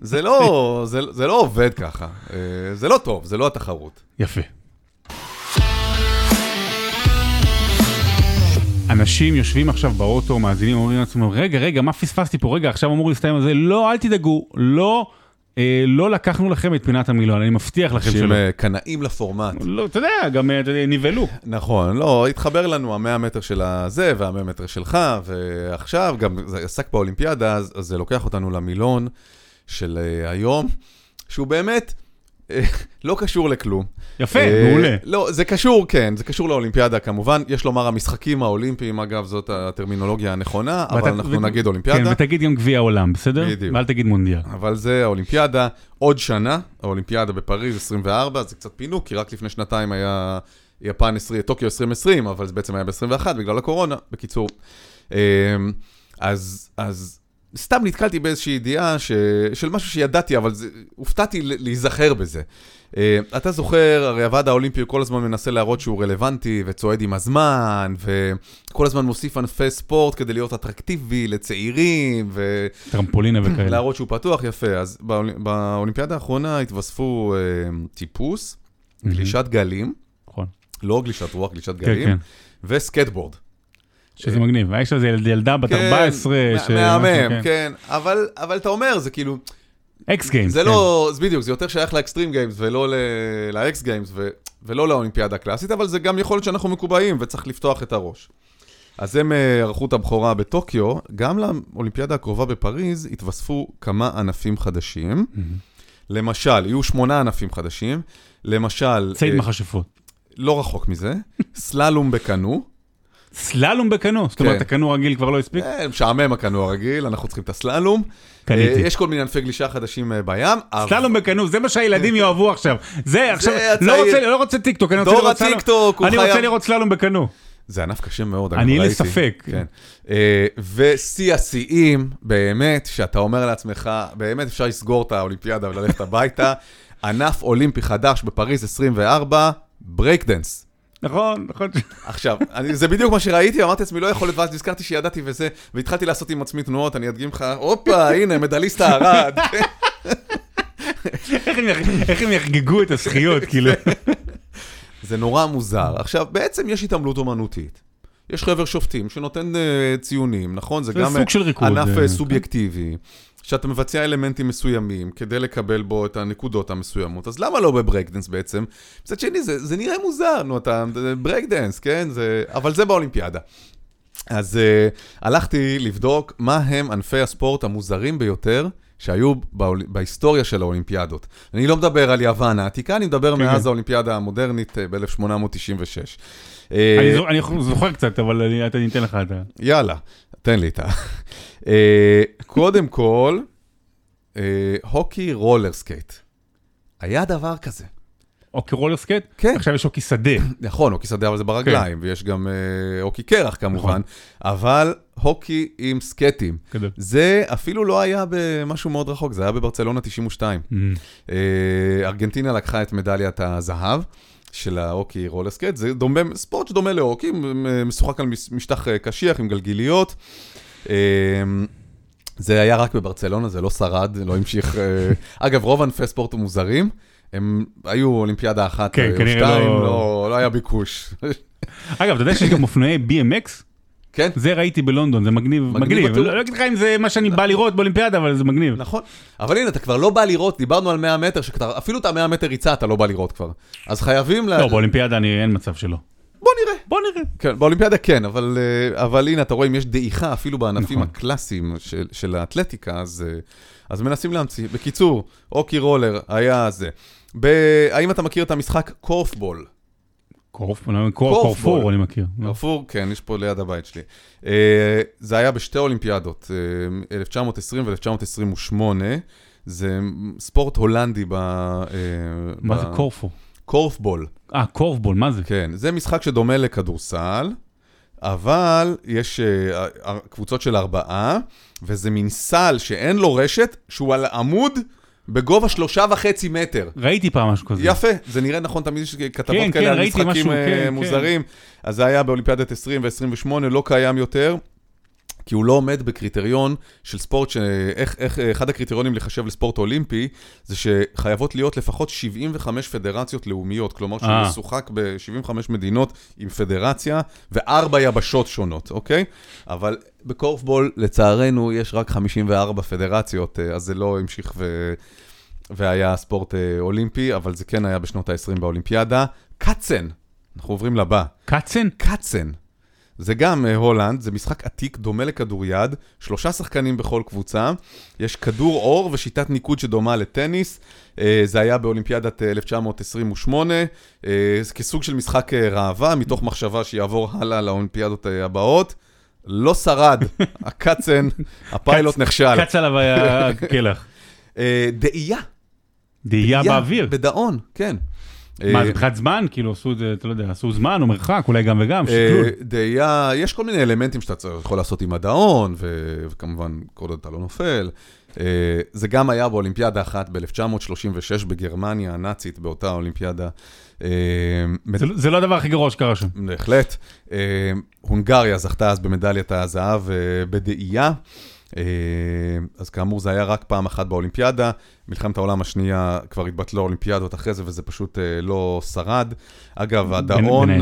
זה לא, זה, זה לא עובד ככה. אה, זה לא טוב, זה לא התחרות. יפה. אנשים יושבים עכשיו באוטו, מאזינים, אומרים לעצמם, רגע, רגע, מה פספסתי פה? רגע, עכשיו אמור להסתיים על זה. לא, אל תדאגו, לא, אה, לא לקחנו לכם את פינת המילון, אני מבטיח לכם אנשים שלא. אה, קנאים לפורמט. לא, אתה יודע, גם אה, נבהלו. נכון, לא, התחבר לנו המאה מטר של הזה והמאה מטר שלך, ועכשיו גם זה עסק באולימפיאדה, אז, אז זה לוקח אותנו למילון של uh, היום, שהוא באמת אה, לא קשור לכלום. יפה, אה, מעולה. לא, זה קשור, כן, זה קשור לאולימפיאדה כמובן. יש לומר המשחקים האולימפיים, אגב, זאת הטרמינולוגיה הנכונה, אבל אנחנו נגיד כן, אולימפיאדה. ותגיד גם גביע העולם, בסדר? בדיוק. ואל תגיד מונדיאל. אבל זה האולימפיאדה, עוד שנה, האולימפיאדה בפריז 24, זה קצת פינוק, כי רק לפני שנתיים היה יפן 20, טוקיו 2020, אבל זה בעצם היה ב-21 בגלל הקורונה, בקיצור. אז, אז סתם נתקלתי באיזושהי ידיעה ש... של משהו שידעתי, אבל זה... הופתעתי להיזכר בזה. אה, אתה זוכר, הרי הוועד האולימפי כל הזמן מנסה להראות שהוא רלוונטי וצועד עם הזמן, וכל הזמן מוסיף ענפי ספורט כדי להיות אטרקטיבי לצעירים, ו... טרמפולינה וכאלה. להראות שהוא פתוח, יפה. אז באול- באולימפיאדה האחרונה התווספו אה, טיפוס, גלישת גלים, נכון. לא גלישת רוח, גלישת כן, גלים, כן. וסקטבורד. שזה מגניב. יש איזה ילד- ילדה בת 14, כן, מהמם, כן. אבל אבל אתה אומר, זה כאילו, X Games. זה לא, זה בדיוק, זה יותר שייך ל Extreme Games ולא ל X Games ולא לאולימפיאדה הקלאסית, אבל זה גם יכול להיות שאנחנו מקובעים וצריך לפתוח את הראש. אז הם אה, ערכו את הבכורה בטוקיו, גם לאולימפיאדה הקרובה בפריז התווספו כמה ענפים חדשים. למשל, יהיו שמונה ענפים חדשים, למשל, ציד אה, מכשפות. לא רחוק מזה, סללום בקנו, סללום בקנו, זאת אומרת, כן. הקנו רגיל כבר לא הספיק? אה, משעמם הקנו הרגיל, אנחנו צריכים את הסללום. קניתי. אה, יש כל מיני ענפי גלישה חדשים אה, בים. סללום בקנו, זה מה שהילדים יאהבו עכשיו. זה עכשיו. לא רוצה- לא רוצה טיקטוק, אני רוצה לראות סללום. אני רוצה לראות סללום בקנו. זה ענף קשה מאוד, אני ראיתי. ספק. כן. אה, ושיא השיאים, באמת, שאתה אומר לעצמך, באמת אפשר לסגור את האולימפיאדה וללכת הביתה. ענף אולימפי חדש בפריז 24, ברייק דנס. נכון, נכון. עכשיו, אני, זה בדיוק מה שראיתי, אמרתי לעצמי, לא יכול להיות, ואז נזכרתי שידעתי וזה, והתחלתי לעשות עם עצמי תנועות, אני אדגים לך, הופה, הנה, מדליסט הארד. איך הם יחגגו את הזכיות, כאילו. זה נורא מוזר. עכשיו, בעצם יש התעמלות אומנותית. יש חבר שופטים שנותן אה, ציונים, נכון? זה זה גם סוג של ריקוד, ענף אה, אה, סובייקטיבי, שאתה מבצע אלמנטים מסוימים כדי לקבל בו את הנקודות המסוימות. אז למה לא בברייקדנס בעצם? מצד שני, זה, זה נראה מוזר, נו, אתה ברייקדנס, כן? זה, אבל זה באולימפיאדה. אז אה, הלכתי לבדוק מה הם ענפי הספורט המוזרים ביותר שהיו באול... בהיסטוריה של האולימפיאדות. אני לא מדבר על יוון העתיקה, אני מדבר כן, מאז כן. האולימפיאדה המודרנית אה, ב-1896. אני זו- אני זוכר קצת, אבל אני אני אתן לך את ה... יאללה, תן לי את ה... אה, קודם כל, אה, הוקי roller skate. היה דבר כזה. הוקי roller skate? כן. עכשיו יש הוקי שדה. נכון, הוקי שדה אבל זה ברגליים, ויש גם אה, הוקי קרח כמובן, אבל הוקי עם סקייטים. גדול. זה אפילו לא היה במשהו מאוד רחוק, זה היה בברצלונה 92. אה, ארגנטינה לקחה את מדליית הזהב של ההוקי roller skate, זה דומה, ספורט שדומה להוקי, מ- משוחק על מש- משטח אה, קשיח עם גלגיליות. אה, זה היה רק בברצלונה, זה לא שרד, לא המשיך. אה, אגב, רוב ענפי ספורט המוזרים, הם היו אולימפיאדה אחת כן, או כנראה שתיים, לא- לא, לא היה ביקוש. אגב, אתה יודע שיש גם אופנועי BMX? כן, זה ראיתי בלונדון, זה מגניב, מגניב מגניב. בטוח. לא אגיד לך אם זה מה שאני בא לראות באולימפיאדה, אבל זה מגניב. נכון. אבל הנה, אתה כבר לא בא לראות, דיברנו על 100 מטר, שאפילו את ה-100 מטר ריצה אתה לא בא לראות כבר. אז חייבים. לא, באולימפיאדה אני- אין מצב שלא. בוא נראה. בוא נראה. כן, באולימפיאדה כן, אבל, אה, אבל הנה, אתה רואה, אם יש דעיכה, אפילו בענפים נכון. הקלאסיים של, של האתלטיקה, אז, אה, אז מנסים להמציא. בקיצור, אוקי רולר היה זה. ב... האם אתה מכיר את המשחק קורפבול? קורפ- לא, קור- קורפבול. קורפור אני מכיר. קרפור, כן, יש פה ליד הבית שלי. אה, זה היה בשתי אולימפיאדות, אה, 1920 ו-1928. זה ספורט הולנדי ב... אה, מה זה קורפו? קורפבול. אה, קורפבול, מה זה? כן, זה משחק שדומה לכדורסל, אבל יש אה, אה, קבוצות של ארבעה, וזה מין סל שאין לו רשת, שהוא על עמוד בגובה שלושה וחצי מטר. ראיתי פעם משהו כזה. יפה, זה נראה נכון, תמיד יש כתבות כן, כאלה כן, על משחקים משהו, אה, כן, כן. מוזרים. אז זה היה באולימפיאדת 20 ו-28, לא קיים יותר. כי הוא לא עומד בקריטריון של ספורט, שאיך, איך, אחד הקריטריונים לחשב לספורט אולימפי, זה שחייבות להיות לפחות 75 פדרציות לאומיות, כלומר שהוא אה. משוחק ב-75 מדינות עם פדרציה וארבע יבשות שונות, אוקיי? אבל בקורפבול, לצערנו, יש רק 54 פדרציות, אה, אז זה לא המשיך ו... והיה ספורט אה, אולימפי, אבל זה כן היה בשנות ה-20 באולימפיאדה. קאצן, אנחנו עוברים לבא. קאצן? קאצן. זה גם אה, הולנד, זה משחק עתיק, דומה לכדוריד, שלושה שחקנים בכל קבוצה, יש כדור אור ושיטת ניקוד שדומה לטניס, אה, זה היה באולימפיאדת אה, 1928, אה, זה כסוג של משחק אה, ראווה, מתוך מחשבה שיעבור הלאה לאולימפיאדות הבאות. לא שרד, הקאצן, הפיילוט נכשל. קץ עליו היה הקלח. אה, דאייה. דהייה באוויר. בדאון, כן. מה, אה, זה מבחינת זמן? כאילו עשו את זה, אתה לא יודע, עשו זמן או מרחק, אולי גם וגם, אה, שקלול. דאייה, יש כל מיני אלמנטים שאתה יכול לעשות עם הדאון, וכמובן, כל עוד אתה לא נופל. אה, זה גם היה באולימפיאדה אחת ב-1936 בגרמניה הנאצית, באותה אולימפיאדה. זה לא- זה לא הדבר הכי גרוע שקרה שם. בהחלט. הונגריה זכתה אז במדליית הזהב בדאייה. אה, אז כאמור, זה היה רק פעם אחת באולימפיאדה. מלחמת העולם השנייה כבר התבטלו אולימפיאדות אחרי זה, וזה פשוט אה, לא שרד. אגב, הדאון. אה,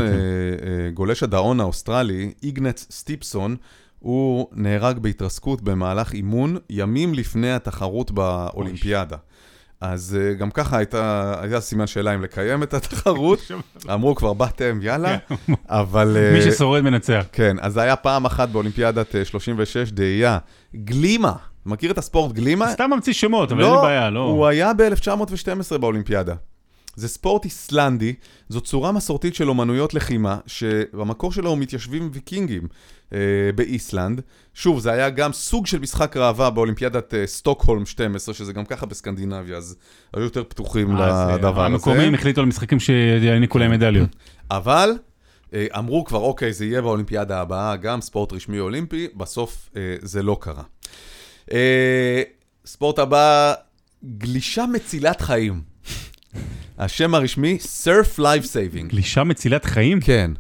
גולש הדאון האוסטרי, איגנץ סטיפסון, הוא נהרג בהתרסקות במהלך אימון ימים לפני התחרות באולימפיאדה. אז אה, גם ככה הייתה, היה סימן שאלה אם לקיים את התחרות. אמרו כבר באתם, יאללה, אבל... אה, מי ששורד מנצח. כן, אז זה היה פעם אחת באולימפיאדת אה, 36, דאייה. גלימה, מכיר את הספורט גלימה? סתם ממציא שמות, אבל אין לי בעיה, לא. הוא היה ב-1912 באולימפיאדה. זה ספורט איסלנדי, זו צורה מסורתית של אומנויות לחימה, שבמקור שלו הוא מתיישבים ויקינגים אה, באיסלנד. שוב, זה היה גם סוג של משחק ראווה באולימפיאדת אה, סטוקהולם 12, שזה גם ככה בסקנדינביה, אז היו יותר פתוחים אה, לדבר הזה. המקומיים החליטו על משחקים שיעניקו להם מדליות. אבל אה, אמרו כבר, אוקיי, זה יהיה באולימפיאדה הבאה, גם ספורט רשמי אולימפי, בסוף אה, זה לא קרה. אה, ספורט הבא, גלישה מצילת חיים. השם הרשמי, Surf Life Saving. גלישה מצילת חיים? כן.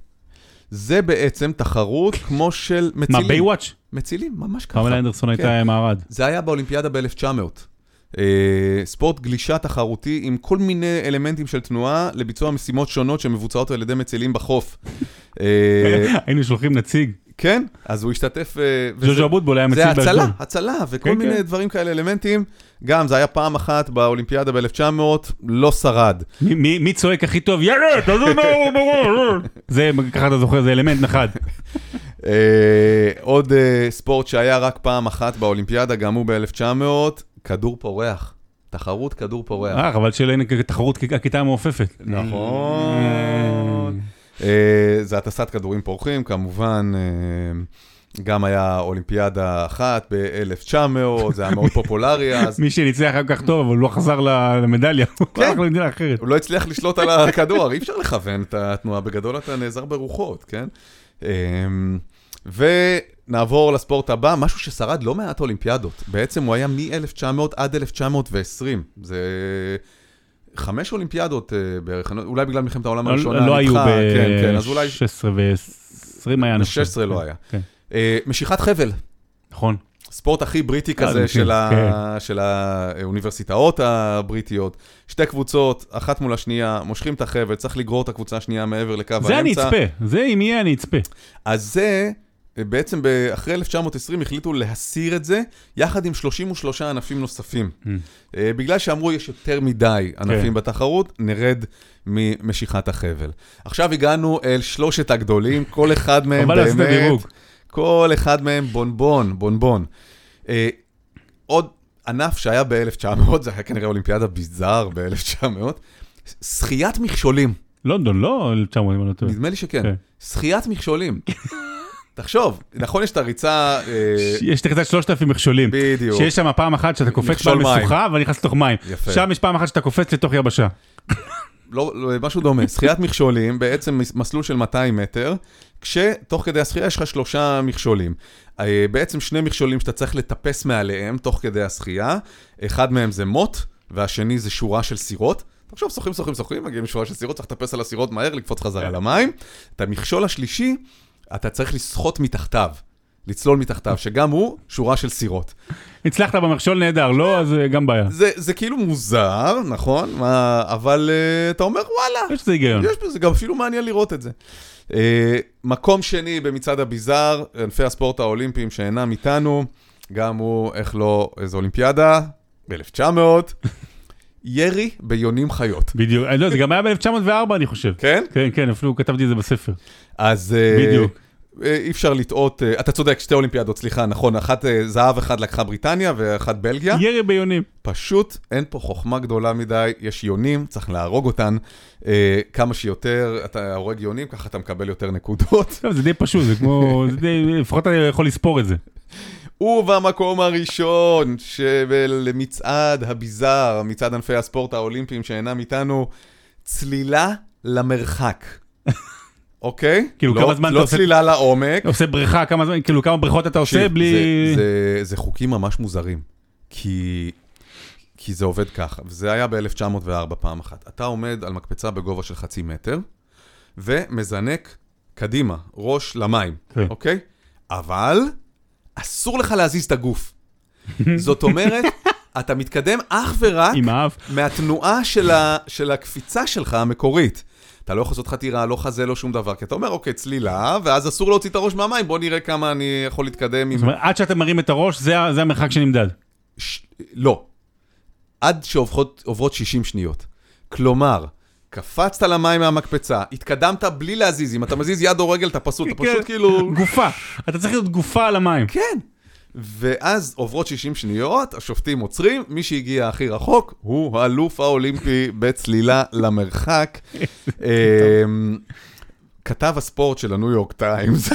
זה בעצם תחרות כמו של מה, מצילים. ביי-וואץ'? מצילים, ממש ככה. פמלה אנדרסון כן. הייתה הארד. זה היה באולימפיאדה ב-1900. אה, ספורט גלישה תחרותי עם כל מיני אלמנטים של תנועה לביצוע משימות שונות שמבוצעות על ידי מצילים בחוף. אה, היינו שולחים נציג. כן, אז הוא השתתף... אה, ג'וג'ו אבוטבול היה מציל זה באשדוד. הצלה, הצלה, וכל כן, מיני כן. דברים כאלה, אלמנטים. גם, זה היה פעם אחת באולימפיאדה ב-1900, לא שרד. מי- צועק הכי טוב? מהר. זה, ככה אתה זוכר, זה אלמנט אחד. אה, עוד אה, ספורט שהיה רק פעם אחת באולימפיאדה, גם הוא ב-1900, כדור פורח. תחרות כדור פורח. אה, חבל שאין תחרות כ- הכיתה המעופפת. נכון. אה, זה הטסת כדורים פורחים, כמובן. אה, גם היה אולימפיאדה אחת ב-1900, זה היה מאוד פופולרי אז. מי שניצח היה כל כך טוב, אבל הוא לא חזר למדליה. הוא כן. הלך למדינה אחרת. הוא לא הצליח לשלוט על הכדור, אי אפשר לכוון את התנועה, בגדול אתה נעזר ברוחות, כן? אמ, ונעבור לספורט הבא, משהו ששרד לא מעט אולימפיאדות. בעצם הוא היה מ-1900 עד 1920. זה חמש אולימפיאדות אה, בערך, אולי בגלל מלחמת העולם לא- הראשונה לא היו כן, כן, אז אולי ב-16 ו-20 היה. אני חושב. 16 לא היה. כן, אה, משיכת חבל, נכון. ספורט הכי בריטי אה, כזה של, ה... של האוניברסיטאות הבריטיות. שתי קבוצות, אחת מול השנייה, מושכים את החבל, צריך לגרור את הקבוצה השנייה מעבר לקו האמצע. זה אני אצפה, זה אם יהיה אני אצפה. אז זה, בעצם אחרי 1920 החליטו להסיר את זה, יחד עם 33 ענפים נוספים. Mm. אה, בגלל שאמרו, יש יותר מדי ענפים כן. בתחרות, נרד ממשיכת החבל. עכשיו הגענו אל שלושת הגדולים, כל אחד מהם באמת. כל אחד מהם בונבון, בונבון. אה, עוד ענף שהיה ב-1900, זה היה כנראה אולימפיאדה ביזאר ב-1900, שחיית מכשולים. לונדון, לא 1900, אם אני לא טועה. נדמה לי שכן. כן. שחיית מכשולים. תחשוב, נכון יש את הריצה... אה, יש לך 3,000 מכשולים. בדיוק. שיש שם פעם אחת שאתה קופץ פעם. משוכה ונכנס לתוך מים. יפה. שם יש פעם אחת שאתה קופץ לתוך יבשה. לא, לא, משהו דומה, שחיית מכשולים, בעצם מס- מסלול של 200 מטר, כשתוך כדי השחייה יש לך שלושה מכשולים. אה, בעצם שני מכשולים שאתה צריך לטפס מעליהם תוך כדי השחייה, אחד מהם זה מוט, והשני זה שורה של סירות. תחשוב, שוחים, שוחים, שוחים, מגיעים לשורה של סירות, צריך לטפס על הסירות מהר, לקפוץ חזרה למים. את המכשול השלישי, אתה צריך לשחות מתחתיו, לצלול מתחתיו, שגם הוא שורה של סירות. הצלחת במכשול נהדר, לא? אז אה, גם בעיה. זה, זה כאילו מוזר, נכון? מה, אבל uh, אתה אומר, וואלה, יש לזה היגיון. יש בזה גם אפילו מעניין לראות את זה. Uh, מקום שני במצעד הביזאר, ענפי הספורט האולימפיים שאינם איתנו, גם הוא, איך לא, איזו אולימפיאדה, ב-1900, ירי ביונים חיות. בדיוק. אה, לא, זה גם היה ב-1904, אני חושב. כן? כן, כן, אפילו כתבתי את זה בספר. אז... אה, בדיוק. אה, אי אפשר לטעות, אתה צודק, שתי אולימפיאדות, סליחה, נכון, אחת זהב אחד לקחה בריטניה ואחת בלגיה. ירי ביונים. פשוט אין פה חוכמה גדולה מדי, יש יונים, צריך להרוג אותן. אה, כמה שיותר אתה הורג יונים, ככה אתה מקבל יותר נקודות. טוב, זה די פשוט, זה כמו, זה די, לפחות אתה יכול לספור את זה. ובמקום הראשון למצעד הביזאר, מצעד ענפי הספורט האולימפיים שאינם איתנו, צלילה למרחק. אוקיי? כאילו, לא- כמה זמן לא אתה עושה- צלילה לעומק. עושה בריכה, כמה זמן, כאילו כמה בריכות אתה עושה בלי... זה, זה, זה חוקים ממש מוזרים, כי, כי זה עובד ככה, וזה היה ב-1904 פעם אחת. אתה עומד על מקפצה בגובה של חצי מטר, ומזנק קדימה, ראש למים, כן. אוקיי? אבל אסור לך להזיז את הגוף. זאת אומרת, אתה מתקדם אך ורק. מהתנועה של, ה, של הקפיצה שלך המקורית. אתה לא יכול לעשות חתירה, לא חזה, לא שום דבר, כי אתה אומר, אוקיי, צלילה, ואז אסור להוציא את הראש מהמים, בוא נראה כמה אני יכול להתקדם עם... זאת אומרת, עד שאתה מרים את הראש, זה זה המרחק שנמדד. ש... לא. עד שעוברות עוברות 60 שניות. כלומר, קפצת למים מהמקפצה, התקדמת בלי להזיז, אם אתה מזיז יד או רגל, אתה פסול, אתה פשוט כן. כאילו... גופה. אתה צריך להיות גופה על המים. כן. ואז עוברות 60 שניות, השופטים עוצרים, מי שהגיע הכי רחוק הוא האלוף האולימפי בצלילה למרחק. אמ, כתב הספורט של הניו יורק טיימס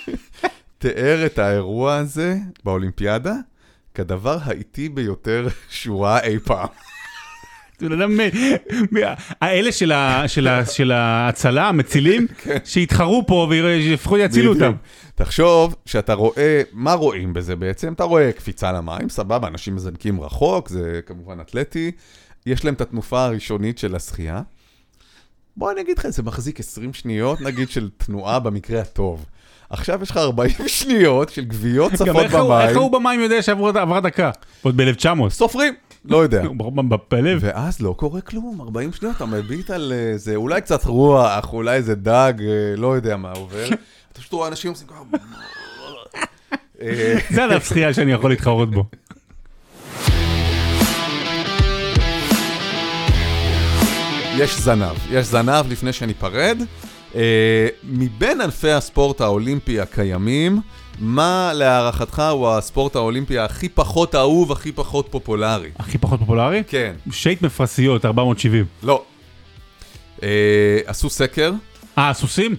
תיאר את האירוע הזה באולימפיאדה כדבר האיטי ביותר שהוא ראה אי פעם. בן אדם, האלה של ההצלה, המצילים, שיתחרו פה ולפחות יצילו כן. אותם. תחשוב שאתה רואה, מה רואים בזה בעצם? אתה רואה קפיצה למים, סבבה, אנשים מזנקים רחוק, זה כמובן אתלטי, יש להם את התנופה הראשונית של השחייה. בוא אני אגיד לך, זה מחזיק 20 שניות, נגיד, של תנועה במקרה הטוב. עכשיו יש לך 40 שניות של גוויות גם צפות איך הוא- איך במים, הוא במים יודע שעברה דקה? עוד ב-1900. סופרים, לא יודע. בלב. ואז לא קורה כלום, 40 שניות, אתה מביט על אה, זה, אולי קצת רוח, אולי איזה דג, אה, לא יודע מה עובר. אתה פשוט רואה אנשים עושים ככה... אה, זה ענף שחייה שאני יכול להתחרות בו. יש זנב, יש זנב לפני שניפרד. אה, מבין ענפי הספורט האולימפי הקיימים, מה להערכתך הוא הספורט האולימפי הכי פחות אהוב, הכי פחות פופולרי? הכי פחות פופולרי? כן, שייט מפרשיות, 470. לא. אה, עשו סקר, אה, סוסים?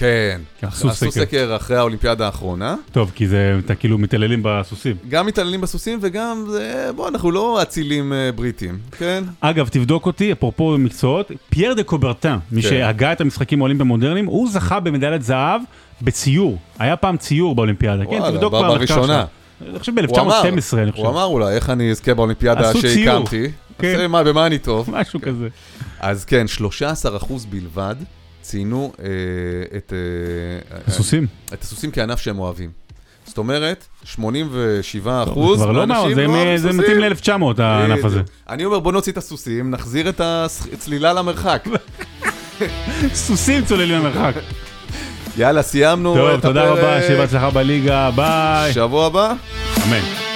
כן, כן, עשו סקר. אחרי האולימפיאדה האחרונה. טוב, כי זה, אתה כאילו מתעללים בסוסים. גם מתעללים בסוסים וגם, בוא, אנחנו לא אצילים אה, בריטים, כן? אגב, תבדוק אותי, אפרופו מקצועות, פייר דה קוברטן, מי כן. שהגה את המשחקים האולימפיים המודרניים, הוא זכה במדליית זהב בציור. היה פעם ציור באולימפיאדה, כן, תבדוק במחקר בראשונה. אני חושב הוא אמר, ב-1912, אני חושב. הוא אמר אולי, איך אני אזכה באולימפיאדה. שהקמתי? כן. במה אני טוב? משהו כזה. אז כן, 13% בלבד ציינו אה, את, אה, סוסים. את הסוסים כענף שהם אוהבים. זאת אומרת, 87 טוב, אחוז כבר לא מאוד, זה- סוסים. מתאים ל-1900 הענף. הזה. אני אומר, בוא נוציא את הסוסים, נחזיר את הצלילה למרחק. סוסים צוללים למרחק. יאללה, סיימנו. טוב, תודה. רבה, שיהיה בהצלחה בליגה, ביי. שבוע הבא. אמן.